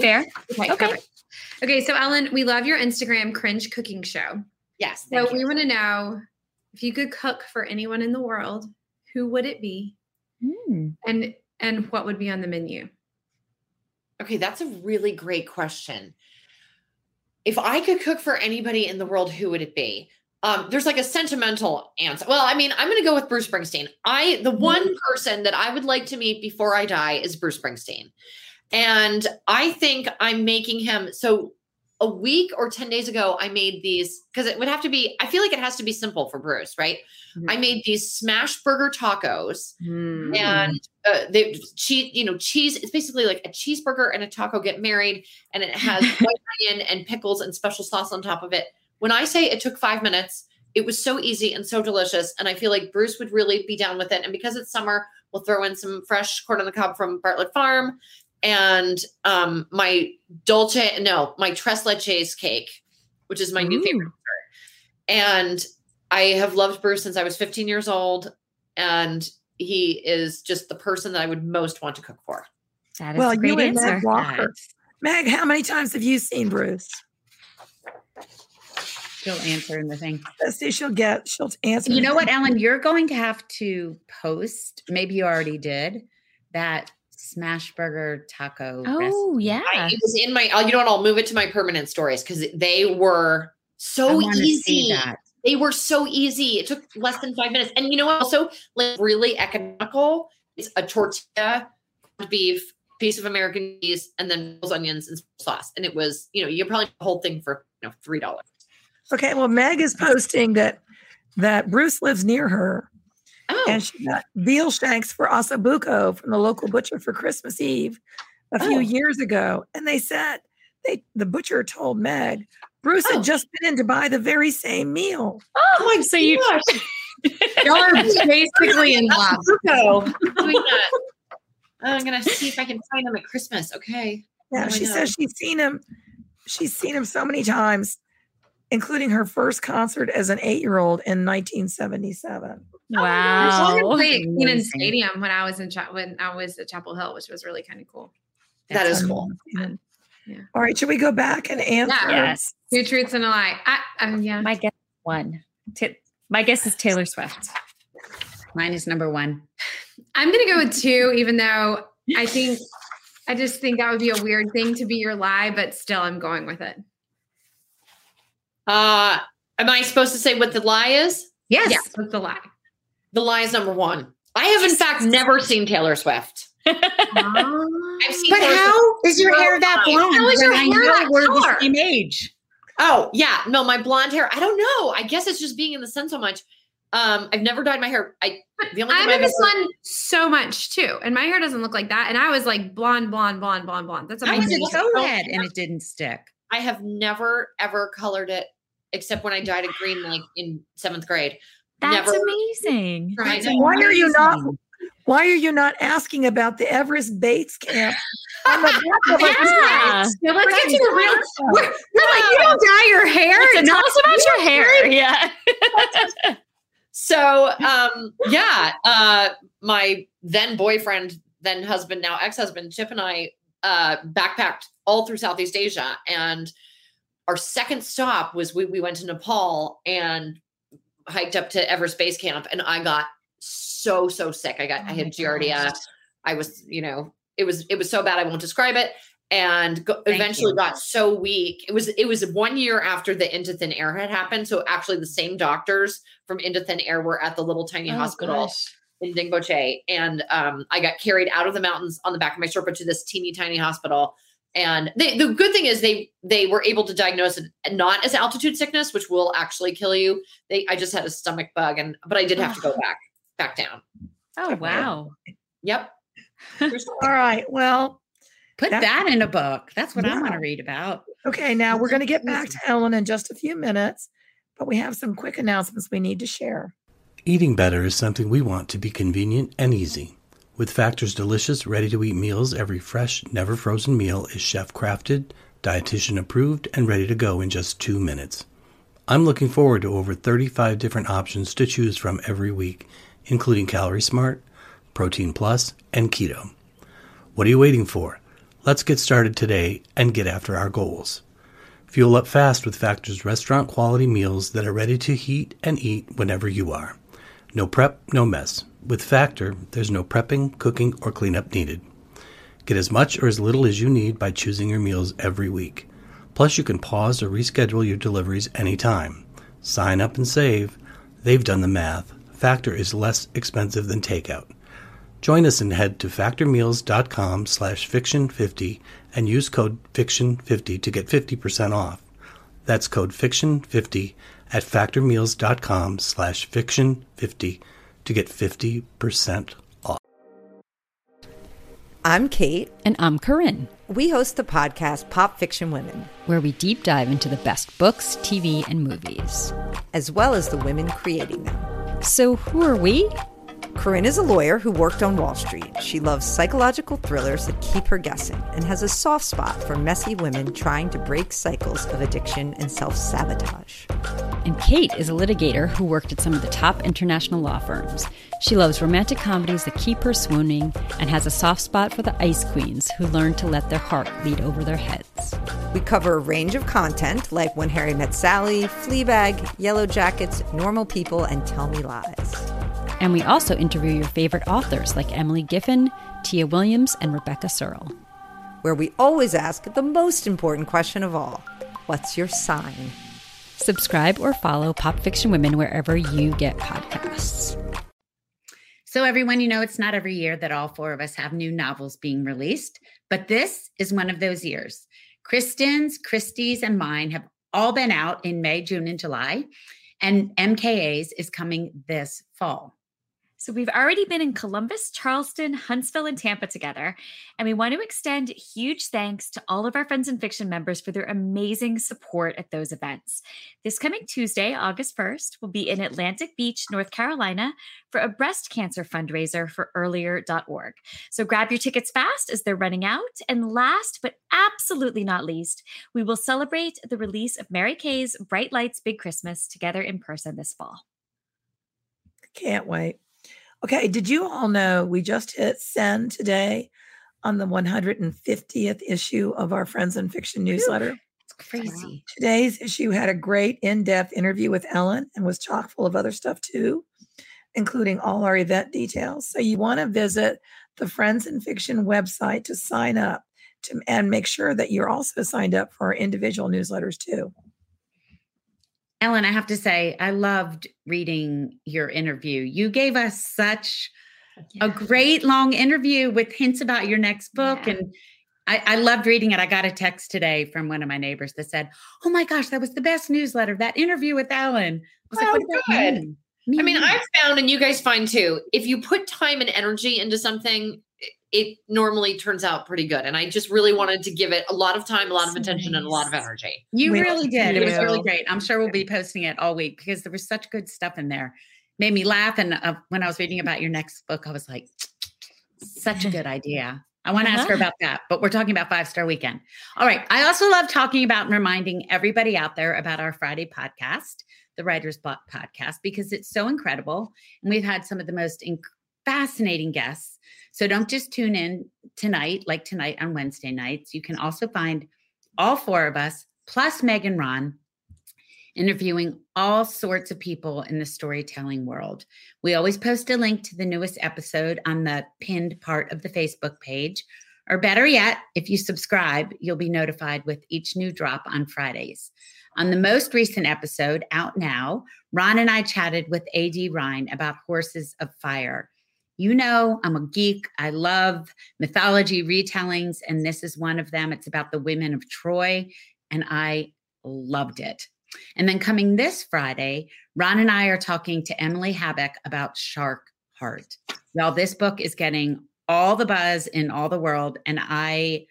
S1: Fair.
S3: Okay. Okay. Okay. So, Elin, we love your Instagram cringe cooking show.
S5: Yes.
S3: So, we want to know if you could cook for anyone in the world, who would it be? Mm. And and what would be on the menu?
S5: Okay, that's a really great question. If I could cook for anybody in the world, who would it be? Um, there's like a sentimental answer. Well, I mean, I'm going to go with Bruce Springsteen. I the one mm-hmm. person that I would like to meet before I die is Bruce Springsteen, and I think I'm making him so a week or 10 days ago, I made these because it would have to be, I feel like it has to be simple for Bruce, right? Mm-hmm. I made these smash burger tacos mm-hmm. and uh, they cheese, you know, cheese. It's basically like a cheeseburger and a taco get married and it has white onion and pickles and special sauce on top of it. When I say it took five minutes, it was so easy and so delicious. And I feel like Bruce would really be down with it. And because it's summer, we'll throw in some fresh corn on the cob from Bartlett Farm and um, my dolce, no, my tres leches cake, which is my Ooh. new favorite dessert. And I have loved Bruce since I was 15 years old, and he is just the person that I would most want to cook for.
S2: That is well, a great you and answer. Meg Walker. Meg, how many times have you seen Bruce?
S4: She'll answer in the thing.
S2: Let's see, she'll get, she'll answer.
S4: You know what, Elin? You're going to have to post, maybe you already did, that smash burger taco.
S1: Oh recipe. yeah,
S5: I, it was in my. Oh, you know what? I'll move it to my permanent stories because they were so easy. They were so easy. It took less than five minutes, and you know what? Also, like really economical. It's a tortilla, beef, piece of American cheese, and then those onions and sauce. And it was, you know, you probably the whole thing for you know three dollars.
S2: Okay, well, Meg is posting that that Bruce lives near her Oh. And she got veal shanks for ossobuco from the local butcher for Christmas Eve a few oh. years ago. And they said they the butcher told Meg Bruce oh. had just been in to buy the very same meal.
S1: Oh, oh my so you y'all are basically in love.
S5: Oh I'm gonna see if I can find him at Christmas. Okay.
S2: Yeah, she says she's seen him. She's seen him so many times, including her first concert as an eight-year-old in 1977.
S3: Wow. Oh, played Kenan Stadium when I was in Cha- when I was at Chapel Hill, which was really kind of cool.
S5: That That's is cool.
S2: Yeah. All right, should we go back and answer?
S1: Yeah. Yes.
S3: Two truths and a lie. I, um, yeah.
S1: My guess one. T- my guess is Taylor Swift.
S4: Mine is number one.
S3: I'm gonna go with two, even though I think I just think that would be a weird thing to be your lie, but still I'm going with it.
S5: Uh am I supposed to say what the lie is?
S3: Yes. Yes, what's the lie?
S5: The lie is number one. I have, in fact, never seen Taylor Swift.
S4: I've seen but Taylor how Swift is your hair that blonde? How is your hair that we're the same age.
S5: Oh yeah, no, my blonde hair. I don't know. I guess it's just being in the sun so much. Um, I've never dyed my hair. I
S3: the only I'm in the sun so much too, and my hair doesn't look like that. And I was like blonde, blonde, blonde, blonde, blonde. That's
S4: amazing. I was a red, and it didn't stick.
S5: I have never ever colored it except when I dyed it green, like in seventh grade.
S1: That's Never. amazing.
S2: That's why are you not? Why are you not asking about the Everest Base camp? On the back
S3: yeah. yeah, let's get to the real. We're, we're like, you don't dye your hair.
S1: So tell us about your hair. Yeah.
S5: so, um, yeah, uh, my then boyfriend, then husband, now ex husband, Chip and I uh, backpacked all through Southeast Asia, and our second stop was we we went to Nepal and hiked up to Everest Base Camp and I got so so sick. I got oh I had giardia. Gosh. I was, you know, it was it was so bad I won't describe it and go, eventually you. got so weak. It was it was one year after the Into Thin Air had happened. So actually, the same doctors from Into Thin Air were at the little tiny oh, hospital gosh. in Dingboche, and um, I got carried out of the mountains on the back of my Sherpa to this teeny tiny hospital. And they, the good thing is they they were able to diagnose it not as altitude sickness, which will actually kill you. They I just had a stomach bug, and but I did have to go back back down.
S1: Oh wow!
S5: Yep.
S2: All right. Well,
S4: put that in a book. That's what yeah. I want to read about.
S2: Okay. Now we're going to get back to Elin in just a few minutes, but we have some quick announcements we need to share.
S6: Eating better is something we want to be convenient and easy. With Factor's delicious, ready to eat meals, every fresh, never frozen meal is chef crafted, dietitian approved, and ready to go in just two minutes. I'm looking forward to over 35 different options to choose from every week, including Calorie Smart, Protein Plus, and Keto. What are you waiting for? Let's get started today and get after our goals. Fuel up fast with Factor's restaurant quality meals that are ready to heat and eat whenever you are. No prep, no mess. With Factor, there's no prepping, cooking, or cleanup needed. Get as much or as little as you need by choosing your meals every week. Plus, you can pause or reschedule your deliveries anytime. Sign up and save. They've done the math. Factor is less expensive than takeout. Join us and head to factormeals.com slash fiction50 and use code fiction50 to get 50% off. That's code fiction50 at factormeals.com slash fiction50 to get 50% off.
S7: I'm Kate.
S8: And I'm Corinne.
S7: We host the podcast Pop Fiction Women,
S8: where we deep dive into the best books, TV, and movies,
S7: as well as the women creating them.
S8: So, who are we?
S7: Corinne is a lawyer who worked on Wall Street. She loves psychological thrillers that keep her guessing and has a soft spot for messy women trying to break cycles of addiction and self sabotage.
S8: And Kate is a litigator who worked at some of the top international law firms. She loves romantic comedies that keep her swooning and has a soft spot for the ice queens who learn to let their heart lead over their heads.
S7: We cover a range of content like When Harry Met Sally, Fleabag, Yellow Jackets, Normal People, and Tell Me Lies.
S8: And we also interview your favorite authors like Emily Giffin, Tia Williams, and Rebecca Serle.
S7: Where we always ask the most important question of all What's your sign?
S8: Subscribe or follow Pop Fiction Women wherever you get podcasts.
S4: So, everyone, you know, it's not every year that all four of us have new novels being released, but this is one of those years. Kristen's, Christy's, and mine have all been out in May, June, and July, and MKA's is coming this fall.
S1: So we've already been in Columbus, Charleston, Huntsville, and Tampa together. And we want to extend huge thanks to all of our Friends and Fiction members for their amazing support at those events. This coming Tuesday, August 1st, we'll be in Atlantic Beach, North Carolina for a breast cancer fundraiser for earlier.org. So grab your tickets fast as they're running out. And last but absolutely not least, we will celebrate the release of Mary Kay's Bright Lights Big Christmas together in person this fall.
S2: Can't wait. Okay, did you all know we just hit send today on the 150th issue of our Friends and Fiction newsletter?
S4: It's crazy.
S2: Today's issue had a great in depth interview with Elin and was chock full of other stuff too, including all our event details. So you want to visit the Friends and Fiction website to sign up to, and make sure that you're also signed up for our individual newsletters too.
S4: Elin, I have to say, I loved reading your interview. You gave us such yeah. a great long interview with hints about your next book. Yeah. And I, I, loved reading it. I got a text today from one of my neighbors that said, Oh my gosh, that was the best newsletter, that interview with Elin. I was
S5: oh, like, good. Mean? I mean, I've found, and you guys find too, if you put time and energy into something, it normally turns out pretty good. And I just really wanted to give it a lot of time, a lot of attention, and a lot of energy.
S4: You we really did. It was really great. I'm sure we'll be posting it all week because there was such good stuff in there. Made me laugh. And uh, when I was reading about your next book, I was like, such a good idea. I want to ask her uh-huh. about that, but we're talking about five star weekend. All right. I also love talking about and reminding everybody out there about our Friday podcast, the Writer's Block podcast, because it's so incredible. And we've had some of the most inc- fascinating guests so don't just tune in tonight, like tonight on Wednesday nights. You can also find all four of us, plus Meg and Ron, interviewing all sorts of people in the storytelling world. We always post a link to the newest episode on the pinned part of the Facebook page. Or better yet, if you subscribe, you'll be notified with each new drop on Fridays. On the most recent episode, out now, Ron and I chatted with A.D. Rhine about Horses of Fire. You know, I'm a geek. I love mythology retellings, and this is one of them. It's about the women of Troy, and I loved it. And then coming this Friday, Ron and I are talking to Emily Habeck about Shark Heart. Well, this book is getting all the buzz in all the world, and I,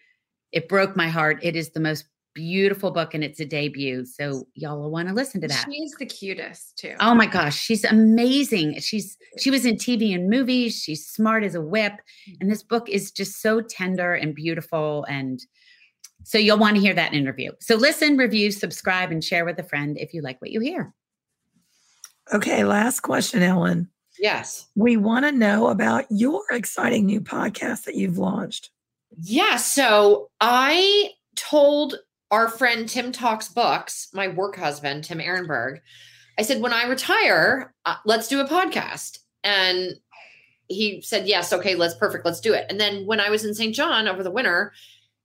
S4: it broke my heart. It is the most beautiful book and it's a debut. So y'all will want to listen to that.
S3: She's the cutest too.
S4: Oh my gosh, she's amazing. She's she was in TV and movies. She's smart as a whip. Mm. And this book is just so tender and beautiful and so you'll want to hear that interview. So listen, review, subscribe and share with a friend if you like what you hear.
S2: Okay, last question, Elin.
S5: Yes.
S2: We want to know about your exciting new podcast that you've launched.
S5: Yeah, so I told our friend Tim Talks Books, my work husband, Tim Ehrenberg, I said, when I retire, uh, let's do a podcast. And he said, yes, okay, let's perfect, let's do it. And then when I was in St. John over the winter,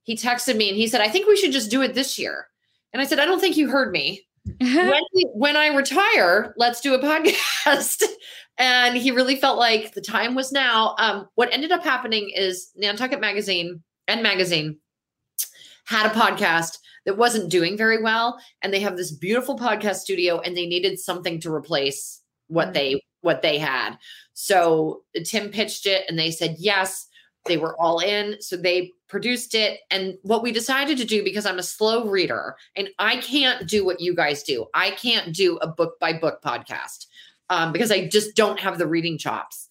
S5: he texted me and he said, I think we should just do it this year. And I said, I don't think you heard me. when, when I retire, let's do a podcast. and he really felt like the time was now. Um, what ended up happening is Nantucket Magazine and Magazine had a podcast that wasn't doing very well and they have this beautiful podcast studio and they needed something to replace what mm-hmm. they what they had. So tim pitched it and they said yes they were all in so they produced it. And what we decided to do because i'm a slow reader and i can't do what you guys do. I can't do a book by book podcast um, because i just don't have the reading chops.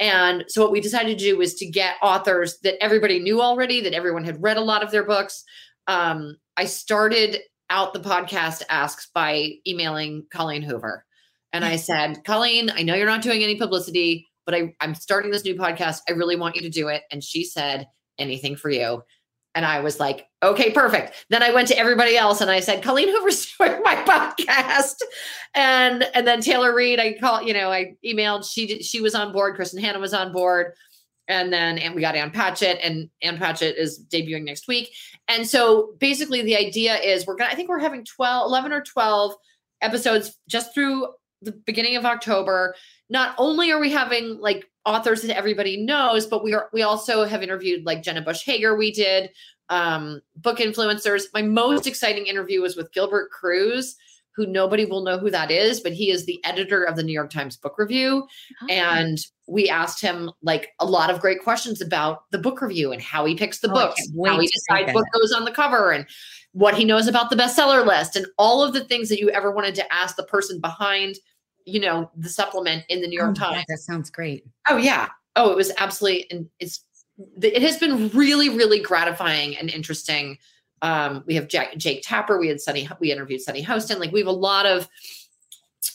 S5: And so what we decided to do was to get authors that everybody knew already that everyone had read a lot of their books um, I started out the podcast asks by emailing Colleen Hoover. And I said, Colleen, I know you're not doing any publicity, but I, I'm starting this new podcast. I really want you to do it. And she said, anything for you. And I was like, okay, perfect. Then I went to everybody else and I said, Colleen Hoover's doing my podcast. And and then Taylor Reid, I called, you know, I emailed, she did, she was on board, Kristin Hannah was on board. And then and we got Ann Patchett, and Ann Patchett is debuting next week. And so basically the idea is we're gonna, I think we're having 12, 11 or 12 episodes just through the beginning of October. Not only are we having like authors that everybody knows, but we are we also have interviewed like Jenna Bush Hager, we did um book influencers. My most exciting interview was with Gilbert Cruz, who nobody will know who that is, but he is the editor of the New York Times Book Review. Oh. And we asked him like a lot of great questions about the book review and how he picks the oh, books, how he decides what goes on the cover, and what he knows about the bestseller list, and all of the things that you ever wanted to ask the person behind, you know, the supplement in the New York oh, Times.
S4: that sounds great.
S5: Oh yeah. Oh, it was absolutely, and it's it has been really, really gratifying and interesting um, we have Jack, Jake Tapper. We had Sunny. We interviewed Sunny Hostin. Like we have a lot of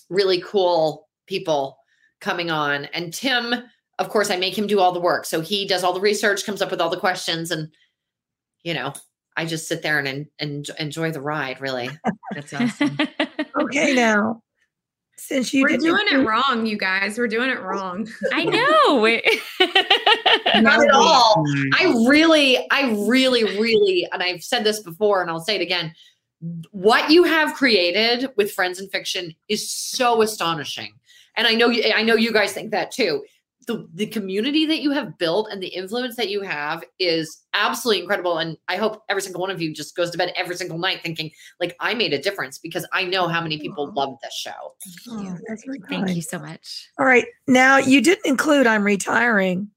S5: really cool people coming on. And Tim, of course, I make him do all the work. So he does all the research, comes up with all the questions, and you know, I just sit there and, and enjoy the ride. Really,
S4: that's awesome.
S2: okay, now since you
S3: we're doing it wrong, you guys. We're doing it wrong.
S8: I know.
S5: Not at all. I really, I really, really, and I've said this before, and I'll say it again. What you have created with Friends and Fiction is so astonishing, and I know, you, I know you guys think that too. The the community that you have built and the influence that you have is absolutely incredible. And i hope every single one of you just goes to bed every single night thinking like i made a difference because i know how many people love this show.
S8: Thank oh, thank you so much.
S2: All right. Now you didn't include i'm retiring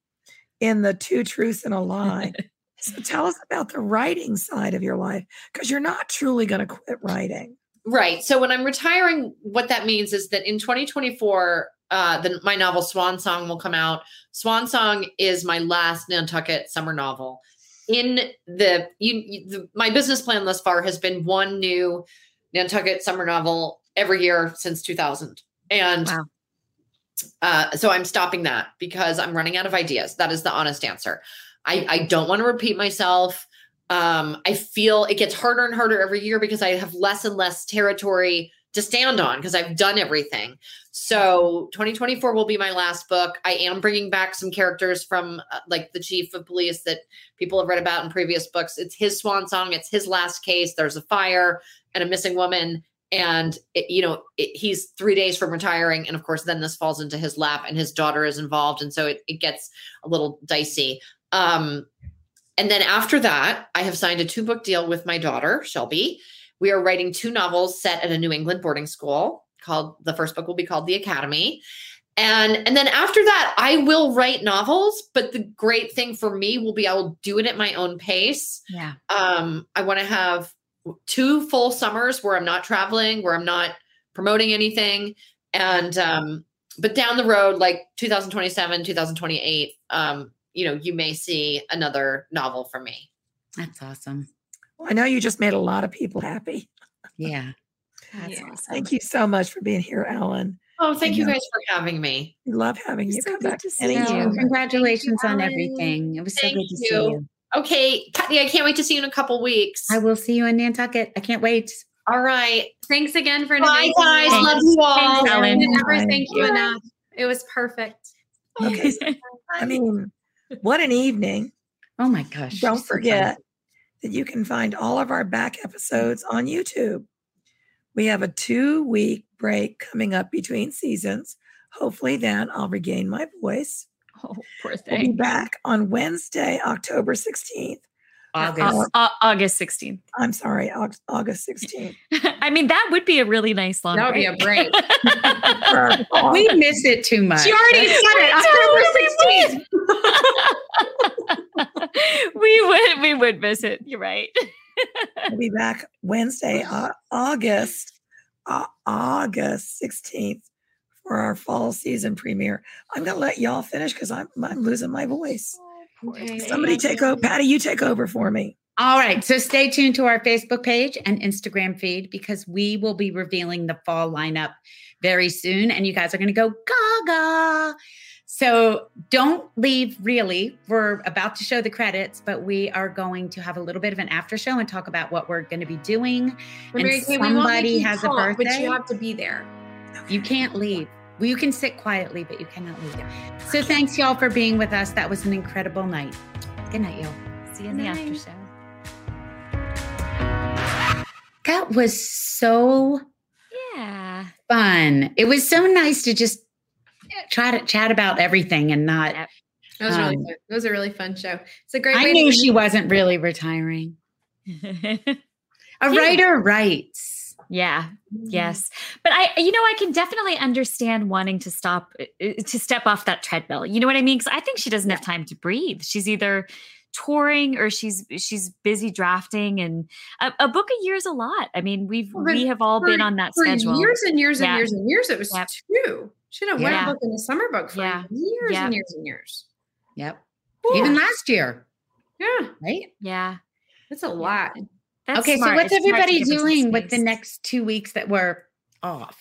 S2: in the two truths and a lie. So tell us about the writing side of your life because you're not truly going to quit writing
S5: right so when i'm retiring what that means is that in 2024 uh, the, my novel Swan Song will come out. Swan Song is my last Nantucket summer novel. In the, you, you the, my business plan thus far has been one new Nantucket summer novel every year since 2000, and wow. uh, so I'm stopping that because I'm running out of ideas. That is the honest answer. I, I don't want to repeat myself. Um, I feel it gets harder and harder every year because I have less and less territory to stand on because I've done everything. So 2024 will be my last book. I am bringing back some characters from uh, like the chief of police that people have read about in previous books. It's his swan song. It's his last case. There's a fire and a missing woman. And, it, you know, it, he's three days from retiring. And of course, then this falls into his lap and his daughter is involved. And so it, it gets a little dicey. Um, and then after that, I have signed a two book deal with my daughter, Shelby. We are writing two novels set at a New England boarding school called the first book will be called The Academy. And and then after that, I will write novels, but the great thing for me will be I will do it at my own pace.
S8: Yeah.
S5: Um, I want to have two full summers where I'm not traveling, where I'm not promoting anything. And um, but down the road, like 2027, 2028, um, you know, you may see another novel from me.
S4: That's awesome.
S2: Well, I know you just made a lot of people happy.
S4: Yeah.
S2: That's awesome. Thank you so much for being here, Elin.
S5: Oh, thank and you guys for having me.
S2: We love having you.
S4: So Come back to see you. Congratulations you, on everything. It was thank so good to you. see you.
S5: Okay, Patty, I can't wait to see you in a couple weeks.
S4: I will see you in Nantucket. I can't wait.
S5: All right.
S3: Thanks again for
S5: Bye, guys. Thanks. Love you all.
S3: Thanks, Elin. Never thank you enough. It was perfect.
S2: Okay. I mean, what an evening.
S4: Oh my gosh.
S2: Don't forget that you can find all of our back episodes on YouTube. We have a two week break coming up between seasons. Hopefully, then I'll regain my voice.
S8: Oh, poor
S2: We'll be back on Wednesday, October 16th.
S4: August.
S8: Au- August 16th.
S2: I'm sorry, Au- August 16th.
S8: I mean, that would be a really nice long
S3: That would be a break.
S4: We miss it too much.
S3: She already said it. October 16th.
S8: we would we would miss it. You're right.
S2: We'll be back Wednesday, uh, August, uh, August 16th for our fall season premiere. I'm going to let y'all finish because I'm, I'm losing my voice. Somebody take over. Patty, you take over for me.
S4: All right. So stay tuned to our Facebook page and Instagram feed because we will be revealing the fall lineup very soon. And you guys are going to go gaga. So don't leave, really. We're about to show the credits, but we are going to have a little bit of an after show and talk about what we're going to be doing. And
S3: we won't make
S4: somebody has a
S3: talk, But you have to be there.
S4: You can't leave. Well, you can sit quietly, but you cannot leave. So thanks, y'all, for being with us. That was an incredible night. Good night, y'all.
S8: See you in the after show.
S4: That was so
S8: Yeah.
S4: fun. It was so nice to just try to chat about everything and not.
S8: Yep.
S3: That was really
S4: Um,
S3: fun. It was a really fun show. It's a great
S4: I
S3: way
S4: knew
S3: to
S4: she wasn't really retiring. A writer writes.
S8: Yeah. Yes. But I you know I can definitely understand wanting to stop uh, to step off that treadmill. You know what I mean? Cuz I think she doesn't have time to breathe. She's either touring or she's she's busy drafting and a, a book a year is a lot. I mean, we've
S3: Well,
S8: we have all
S3: for-
S8: been on that
S3: for
S8: schedule.
S3: years and years and
S8: Yeah.
S3: years and years. It was
S8: Yep.
S3: two. Should have won
S8: Yeah.
S3: a book in the summer book for
S8: Yeah.
S3: years
S8: Yep.
S3: and years and years.
S4: Yep. Even last year,
S3: Yeah,
S4: right?
S8: Yeah.
S3: that's a lot.
S8: That's
S4: okay,
S8: smart.
S4: so what's
S8: It's
S4: everybody
S8: give her some
S4: doing with the next two weeks that we're off?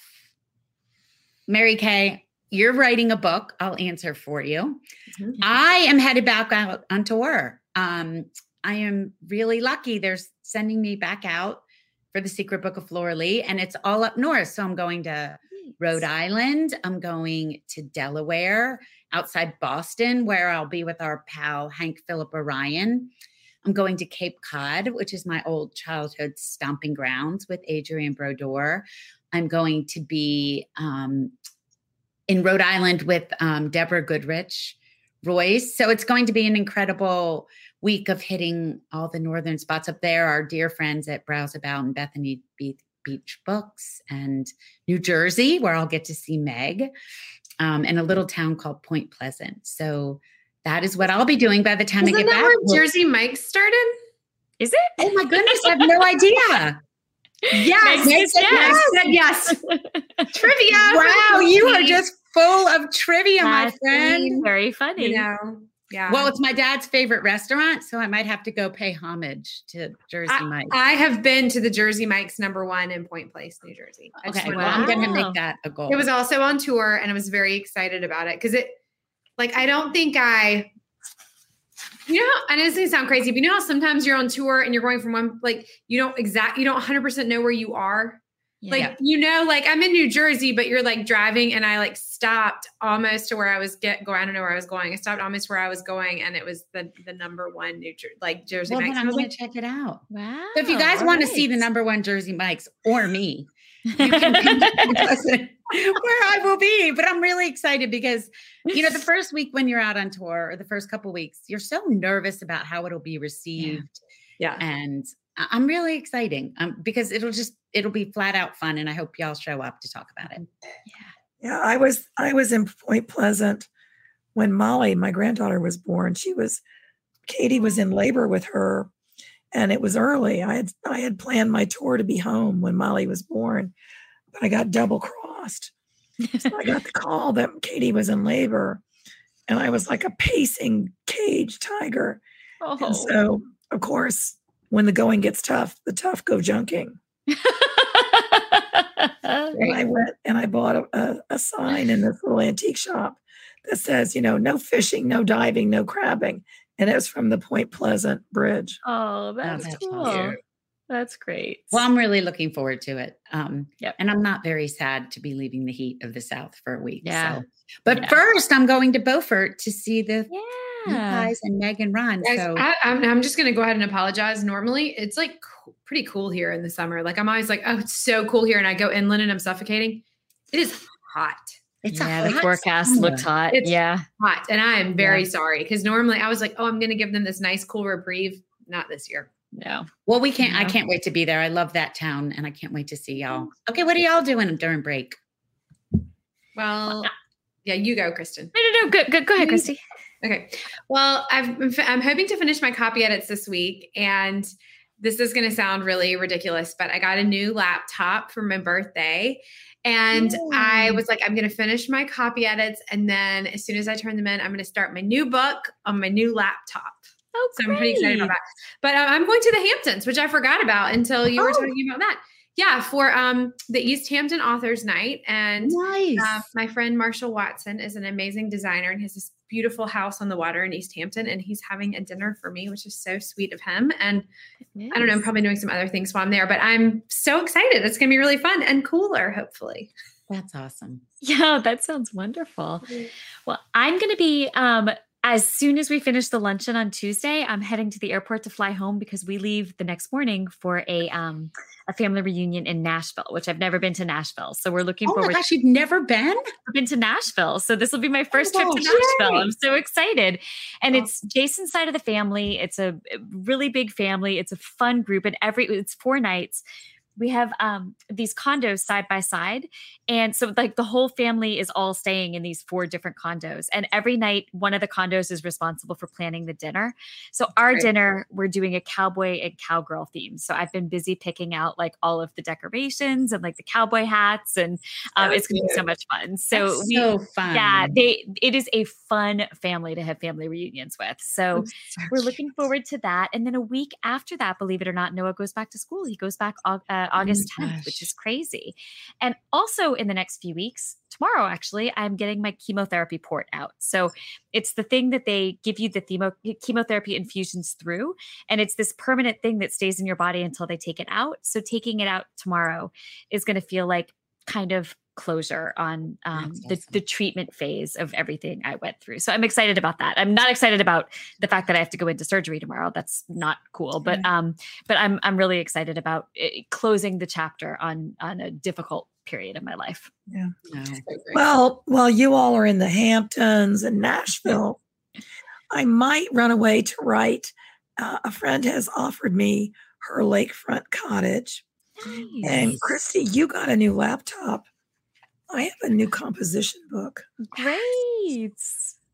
S4: Mary Kay, you're writing a book. I'll answer for you.
S3: Mhm.
S4: I am headed back out on tour. Um, I am really lucky. They're sending me back out for the Secret Book of Flora Lea, and it's all up north. So I'm going to Rhode Island. I'm going to Delaware, outside Boston, where I'll be with our pal Hank Phillippi Ryan. I'm going to Cape Cod, which is my old childhood stomping grounds with Adrienne Brodeur. I'm going to be um, in Rhode Island with um, Deborah Goodrich Royce. So it's going to be an incredible week of hitting all the northern spots up there. Our dear friends at Browseabout and Bethany Beach, Books and New Jersey, where I'll get to see Meg, um, and a little town called Point Pleasant. So that is what I'll be doing by the time I
S3: Isn't
S4: get
S3: that
S4: back.
S3: where Jersey Mike started?
S8: Is it?
S4: Oh my goodness, I have no idea.
S3: Yes,
S8: Meg said
S3: Meg said yes. Trivia.
S4: Wow, you are just full of trivia, my friend.
S8: Very funny.
S3: You know, yeah.
S4: Well, it's my dad's favorite restaurant, so I might have to go pay homage to Jersey Mike's.
S3: I have been to the Jersey Mike's number one in Point Place, New Jersey. I
S4: okay, well, I'm going to make that a goal.
S3: It was also on tour, and I was very excited about it because it, like, I don't think I, you know, and it doesn't sound crazy, but you know how sometimes you're on tour and you're going from one, like, you don't exact, you don't 100 percent know where you are. Like,
S4: Yeah.
S3: you know, like I'm in New Jersey, but you're like driving, and I like stopped almost to where I was get going. I don't know where I was going. I stopped almost where I was going, and it was the the number one New Jersey, like Jersey
S4: well,
S3: Mike's.
S4: I'm going
S3: like,
S4: to check it out.
S8: Wow.
S4: So if you guys want to see the number one Jersey Mike's or me, you can come to Pleasant, where I will be. But I'm really excited because, you know, the first week when you're out on tour or the first couple weeks, you're so nervous about how it'll be received.
S3: yeah.
S4: And I- I'm really exciting um, because it'll just, it'll be flat out fun. And I hope y'all show up to talk about it.
S2: Yeah. Yeah, I was I was in Point Pleasant when Molly, my granddaughter, was born. She was Katie was in labor with her, and it was early. I had I had planned my tour to be home when Molly was born, but I got double crossed. So I got the call that Katie was in labor, and I was like a pacing cage tiger.
S8: Oh.
S2: And so, of course, when the going gets tough, the tough go junking. And I went and I bought a, a, a sign in this little antique shop that says, you know, no fishing, no diving, no crabbing. And it was from the Point Pleasant Bridge.
S8: oh, that's
S4: that's
S8: cool.
S4: awesome.
S1: That's great.
S4: Well, I'm really looking forward to it. Um, yep. And I'm not very sad to be leaving the heat of the South for a week. Yeah. So. But yeah. first, I'm going to Beaufort to see the yeah. guys and Meg and Ron. Guys, so
S3: I, am I'm, I'm just going to go ahead and apologize. Normally, it's like pretty cool here in the summer. Like I'm always like, oh, it's so cool here, and I go inland and I'm suffocating. It is hot.
S1: It's yeah, the forecast summer. looked hot.
S3: It's
S1: yeah,
S3: hot, and I am very yeah. sorry because normally I was like, oh, I'm going to give them this nice, cool reprieve. Not this year.
S1: No.
S4: Well, we can't. I can't wait to be there. I love that town, and I can't wait to see y'all. Mm-hmm. Okay, what are y'all doing during break?
S3: Well, yeah, you go, Kristen.
S1: No, no, no. Good, good. Go ahead, Christy.
S3: Okay. Well, I've I'm hoping to finish my copy edits this week, and this is going to sound really ridiculous, but I got a new laptop for my birthday. And Ooh. I was like, I'm going to finish my copy edits. And then as soon as I turn them in, I'm going to start my new book on my new laptop.
S1: Oh,
S3: so I'm pretty excited about that. But uh, I'm going to the Hamptons, which I forgot about until you oh. were talking about that. Yeah, for um the East Hampton Authors Night, and nice. uh, my friend Marshall Watson is an amazing designer and has this beautiful house on the water in East Hampton, and he's having a dinner for me, which is so sweet of him. And nice. I don't know, I'm probably doing some other things while I'm there, but I'm so excited. It's going to be really fun and cooler, hopefully.
S4: That's awesome.
S1: Yeah, that sounds wonderful. Well, I'm going to be um, as soon as we finish the luncheon on Tuesday, I'm heading to the airport to fly home because we leave the next morning for a um a family reunion in Nashville, which I've never been to Nashville. So we're looking
S4: oh
S1: forward.
S4: Oh my gosh, you've never been?
S1: I've been to Nashville, so this will be my first oh, trip to Nashville. Yay. I'm so excited, and oh. it's Jason's side of the family. It's a really big family. It's a fun group, and every it's four nights we have um, these condos side by side. And so like the whole family is all staying in these four different condos. And every night one of the condos is responsible for planning the dinner. So our dinner we're doing a cowboy and cowgirl theme. So i've been busy picking out like all of the decorations and like the cowboy hats. And um, it's gonna be so much fun. So
S4: we, so fun.
S1: yeah they it is a fun family to have family reunions with. So we're looking forward to that. And then a week after that believe it or not noah goes back to school. He goes back uh, uh, August oh 10th, which is crazy. And also in the next few weeks, tomorrow actually, I'm getting my chemotherapy port out. So it's the thing that they give you the chemo- chemotherapy infusions through. And it's this permanent thing that stays in your body until they take it out. So taking it out tomorrow is going to feel like kind of closure on um, awesome. the, the treatment phase of everything I went through. So I'm excited about that. I'm not excited about the fact that I have to go into surgery tomorrow. That's not cool. But um, but I'm I'm really excited about it, eh, closing the chapter on on a difficult period of my life.
S2: Yeah. well, while you all are in the Hamptons and Nashville, I might run away to write. Uh, a friend has offered me her lakefront cottage. Nice. And Christy, you got a new laptop. I have a new composition book.
S1: Great.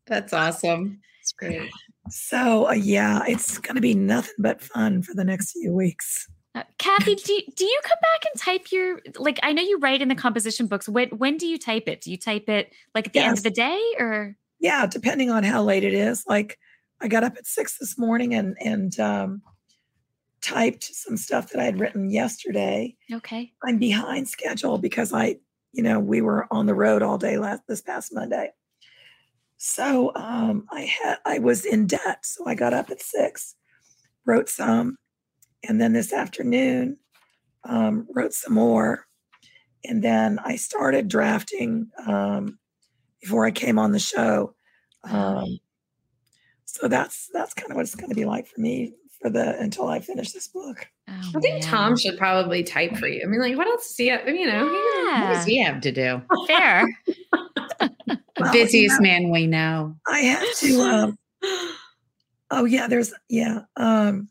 S4: That's awesome.
S1: It's great.
S2: So, uh, yeah, it's going to be nothing but fun for the next few weeks.
S1: Uh, Kathy, do you, do you come back and type your like? I know you write in the composition books. When when do you type it? Do you type it like at the yes. end of the day, or
S2: yeah, depending on how late it is. Like I got up at six this morning and and um, typed some stuff that I had written yesterday.
S1: Okay,
S2: I'm behind schedule because I you know, we were on the road all day last this past Monday. So um, I had I was in debt, so I got up at six, wrote some, and then this afternoon um, wrote some more, and then I started drafting um, before I came on the show. Um, so that's that's kind of what it's going to be like for me for the until I finish this book.
S3: Oh, I think man. Tom should probably type for you. I mean, like, what else does he have? You know,
S4: yeah. what does he have to do?
S1: Fair.
S4: well, busiest man we know.
S2: I have to. Um, oh yeah, there's yeah. Um,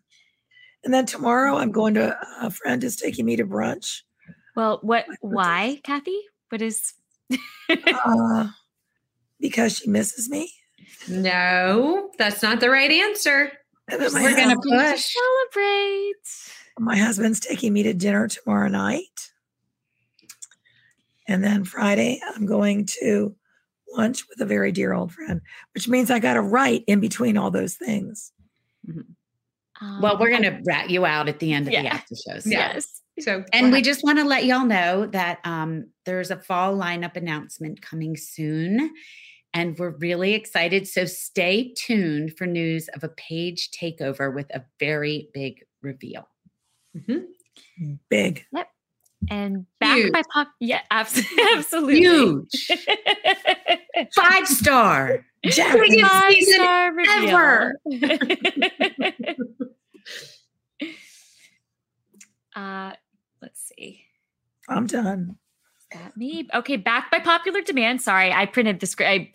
S2: and then tomorrow I'm going to a friend is taking me to brunch.
S1: Well, what? Why, Kathy? What is?
S2: uh, because she misses me.
S3: No, that's not the right answer.
S4: We're going to push.
S1: Celebrate.
S2: My husband's taking me to dinner tomorrow night. And then Friday, I'm going to lunch with a very dear old friend, which means I got to write in between all those things.
S4: Mm-hmm. Um, well, we're going to rat you out at the end of yeah. the after shows.
S1: Yes.
S4: So, and we just want to let y'all know that um, there's a fall lineup announcement coming soon and we're really excited. So stay tuned for news of a page takeover with a very big reveal.
S2: Mm-hmm. Big.
S1: Yep. And back Huge. by pop. Yeah, absolutely.
S4: Huge. Five star. Five
S1: star ever. uh, let's see.
S2: I'm done.
S1: That me? Okay, back by popular demand. Sorry, I printed the script. I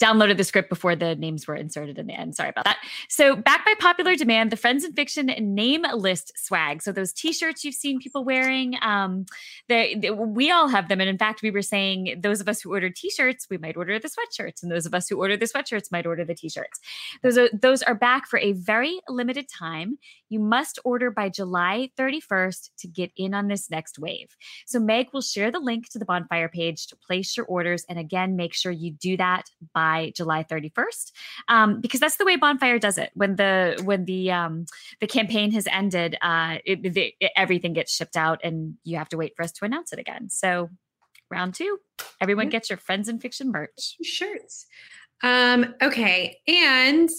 S1: downloaded the script before the names were inserted in the end. Sorry about that. So, back by popular demand, the Friends and Fiction name list swag. So, those t shirts you've seen people wearing, um, they, they, we all have them. And in fact, we were saying those of us who ordered t shirts, we might order the sweatshirts. And those of us who order the sweatshirts might order the t shirts. Those are, those are back for a very limited time. You must order by July 31st to get in on this next wave. So, Meg will share the link to the bonfire page to place your orders. And again, make sure you do that by July 31st, um, because that's the way Bonfire does it. When the when the um, the campaign has ended, uh, it, the, it, everything gets shipped out, and you have to wait for us to announce it again. So round two, everyone gets your Friends and Fiction merch
S3: shirts. Um, okay, and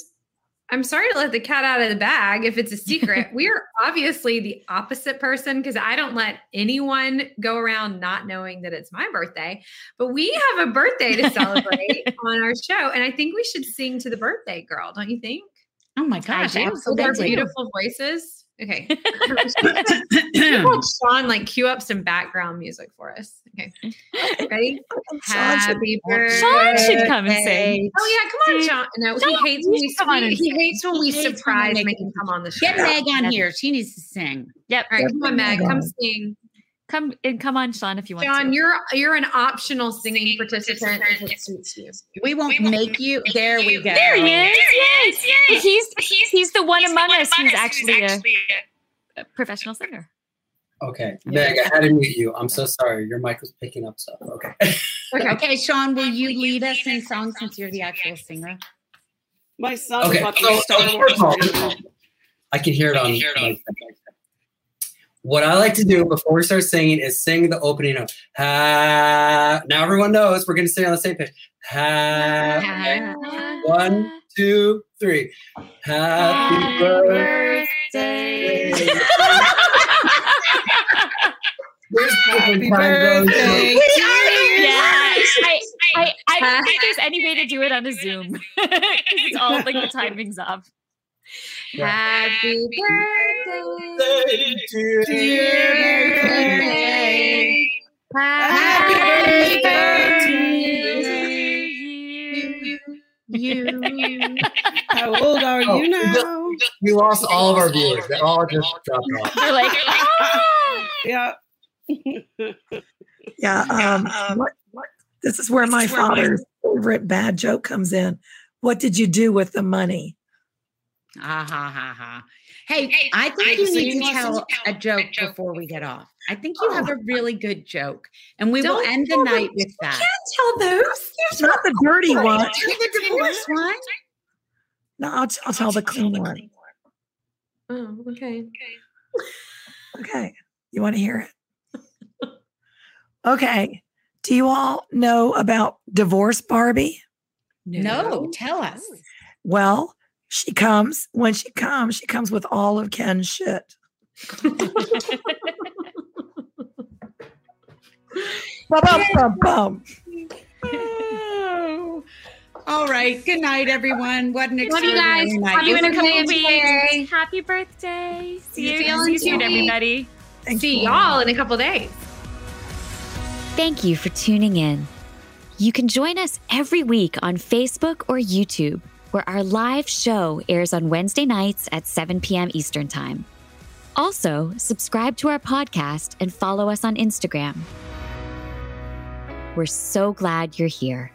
S3: I'm sorry to let the cat out of the bag if it's a secret. we are obviously the opposite person because I don't let anyone go around not knowing that it's my birthday. But we have a birthday to celebrate on our show. And I think we should sing to the birthday girl, don't you think?
S4: Oh my gosh,
S3: absolutely. With our beautiful voices. Okay. Sean like cue up some background music for us. Okay. Ready?
S1: Happy birthday. Sean should come and sing.
S3: Oh yeah, come on, Sean. No, Sean, he hates when we come on he hates when we surprise make him come on the show.
S4: Get Meg on here. She needs to sing.
S3: Yep. All right, come on, Meg. Come sing.
S1: Come and come on, Sean, if you want.
S3: John, to. you're you're an optional singing participant if it.
S4: We won't, make you. There we go.
S1: There he is. Yes, yes. He's he's he's the one among us who's actually a, a professional singer.
S9: Okay, Meg, I had to mute you. I'm so sorry. Your mic was picking up stuff. Okay.
S4: okay. okay, Sean, will you lead us in song since you're the actual singer?
S10: My son.
S9: Okay. So, so first of all, I can hear it on. My, what I like to do before we start singing is sing the opening of ha. Now everyone knows we're going to sing on the same page. Ha. One, two, three. Happy, Happy birthday.
S1: There's Happy birthday. Yeah, I, I, I don't think there's any way to do it on a Zoom. it's all like the timing's off.
S3: Happy birthday, dear, dear birthday. Happy birthday
S10: to you. How old are oh, you now?
S9: We lost all of our viewers. They all just dropped off.
S1: They're like, ah!
S10: yeah.
S2: yeah. Um, um, what, what, this is where my father's favorite bad joke comes in. What did you do with the money?
S4: Ha ha ha ha. Hey, hey I think I you need to tell a joke, joke before we get off. I think you oh. have a really good joke, and we Don't will end the night with that.
S3: You can't tell those.
S2: There's not the dirty one.
S4: The divorce one.
S2: No, I'll, I'll tell the clean one.
S3: Oh, okay.
S2: Okay. You want to hear it? Okay. Do you all know about divorce Barbie?
S4: No, no tell us.
S2: Well, she comes when she comes she comes with all of ken's shit. Bum, bum,
S4: all right good night everyone. What an
S3: love you guys. night. love you in a couple
S1: weeks. happy birthday. See you, see you soon everybody.
S3: Thank see you. y'all in a couple days.
S1: Thank you for tuning in. You can join us every week on facebook or youtube where our live show airs on Wednesday nights at 7 p.m. Eastern Time. Also, subscribe to our podcast and follow us on Instagram. We're so glad you're here.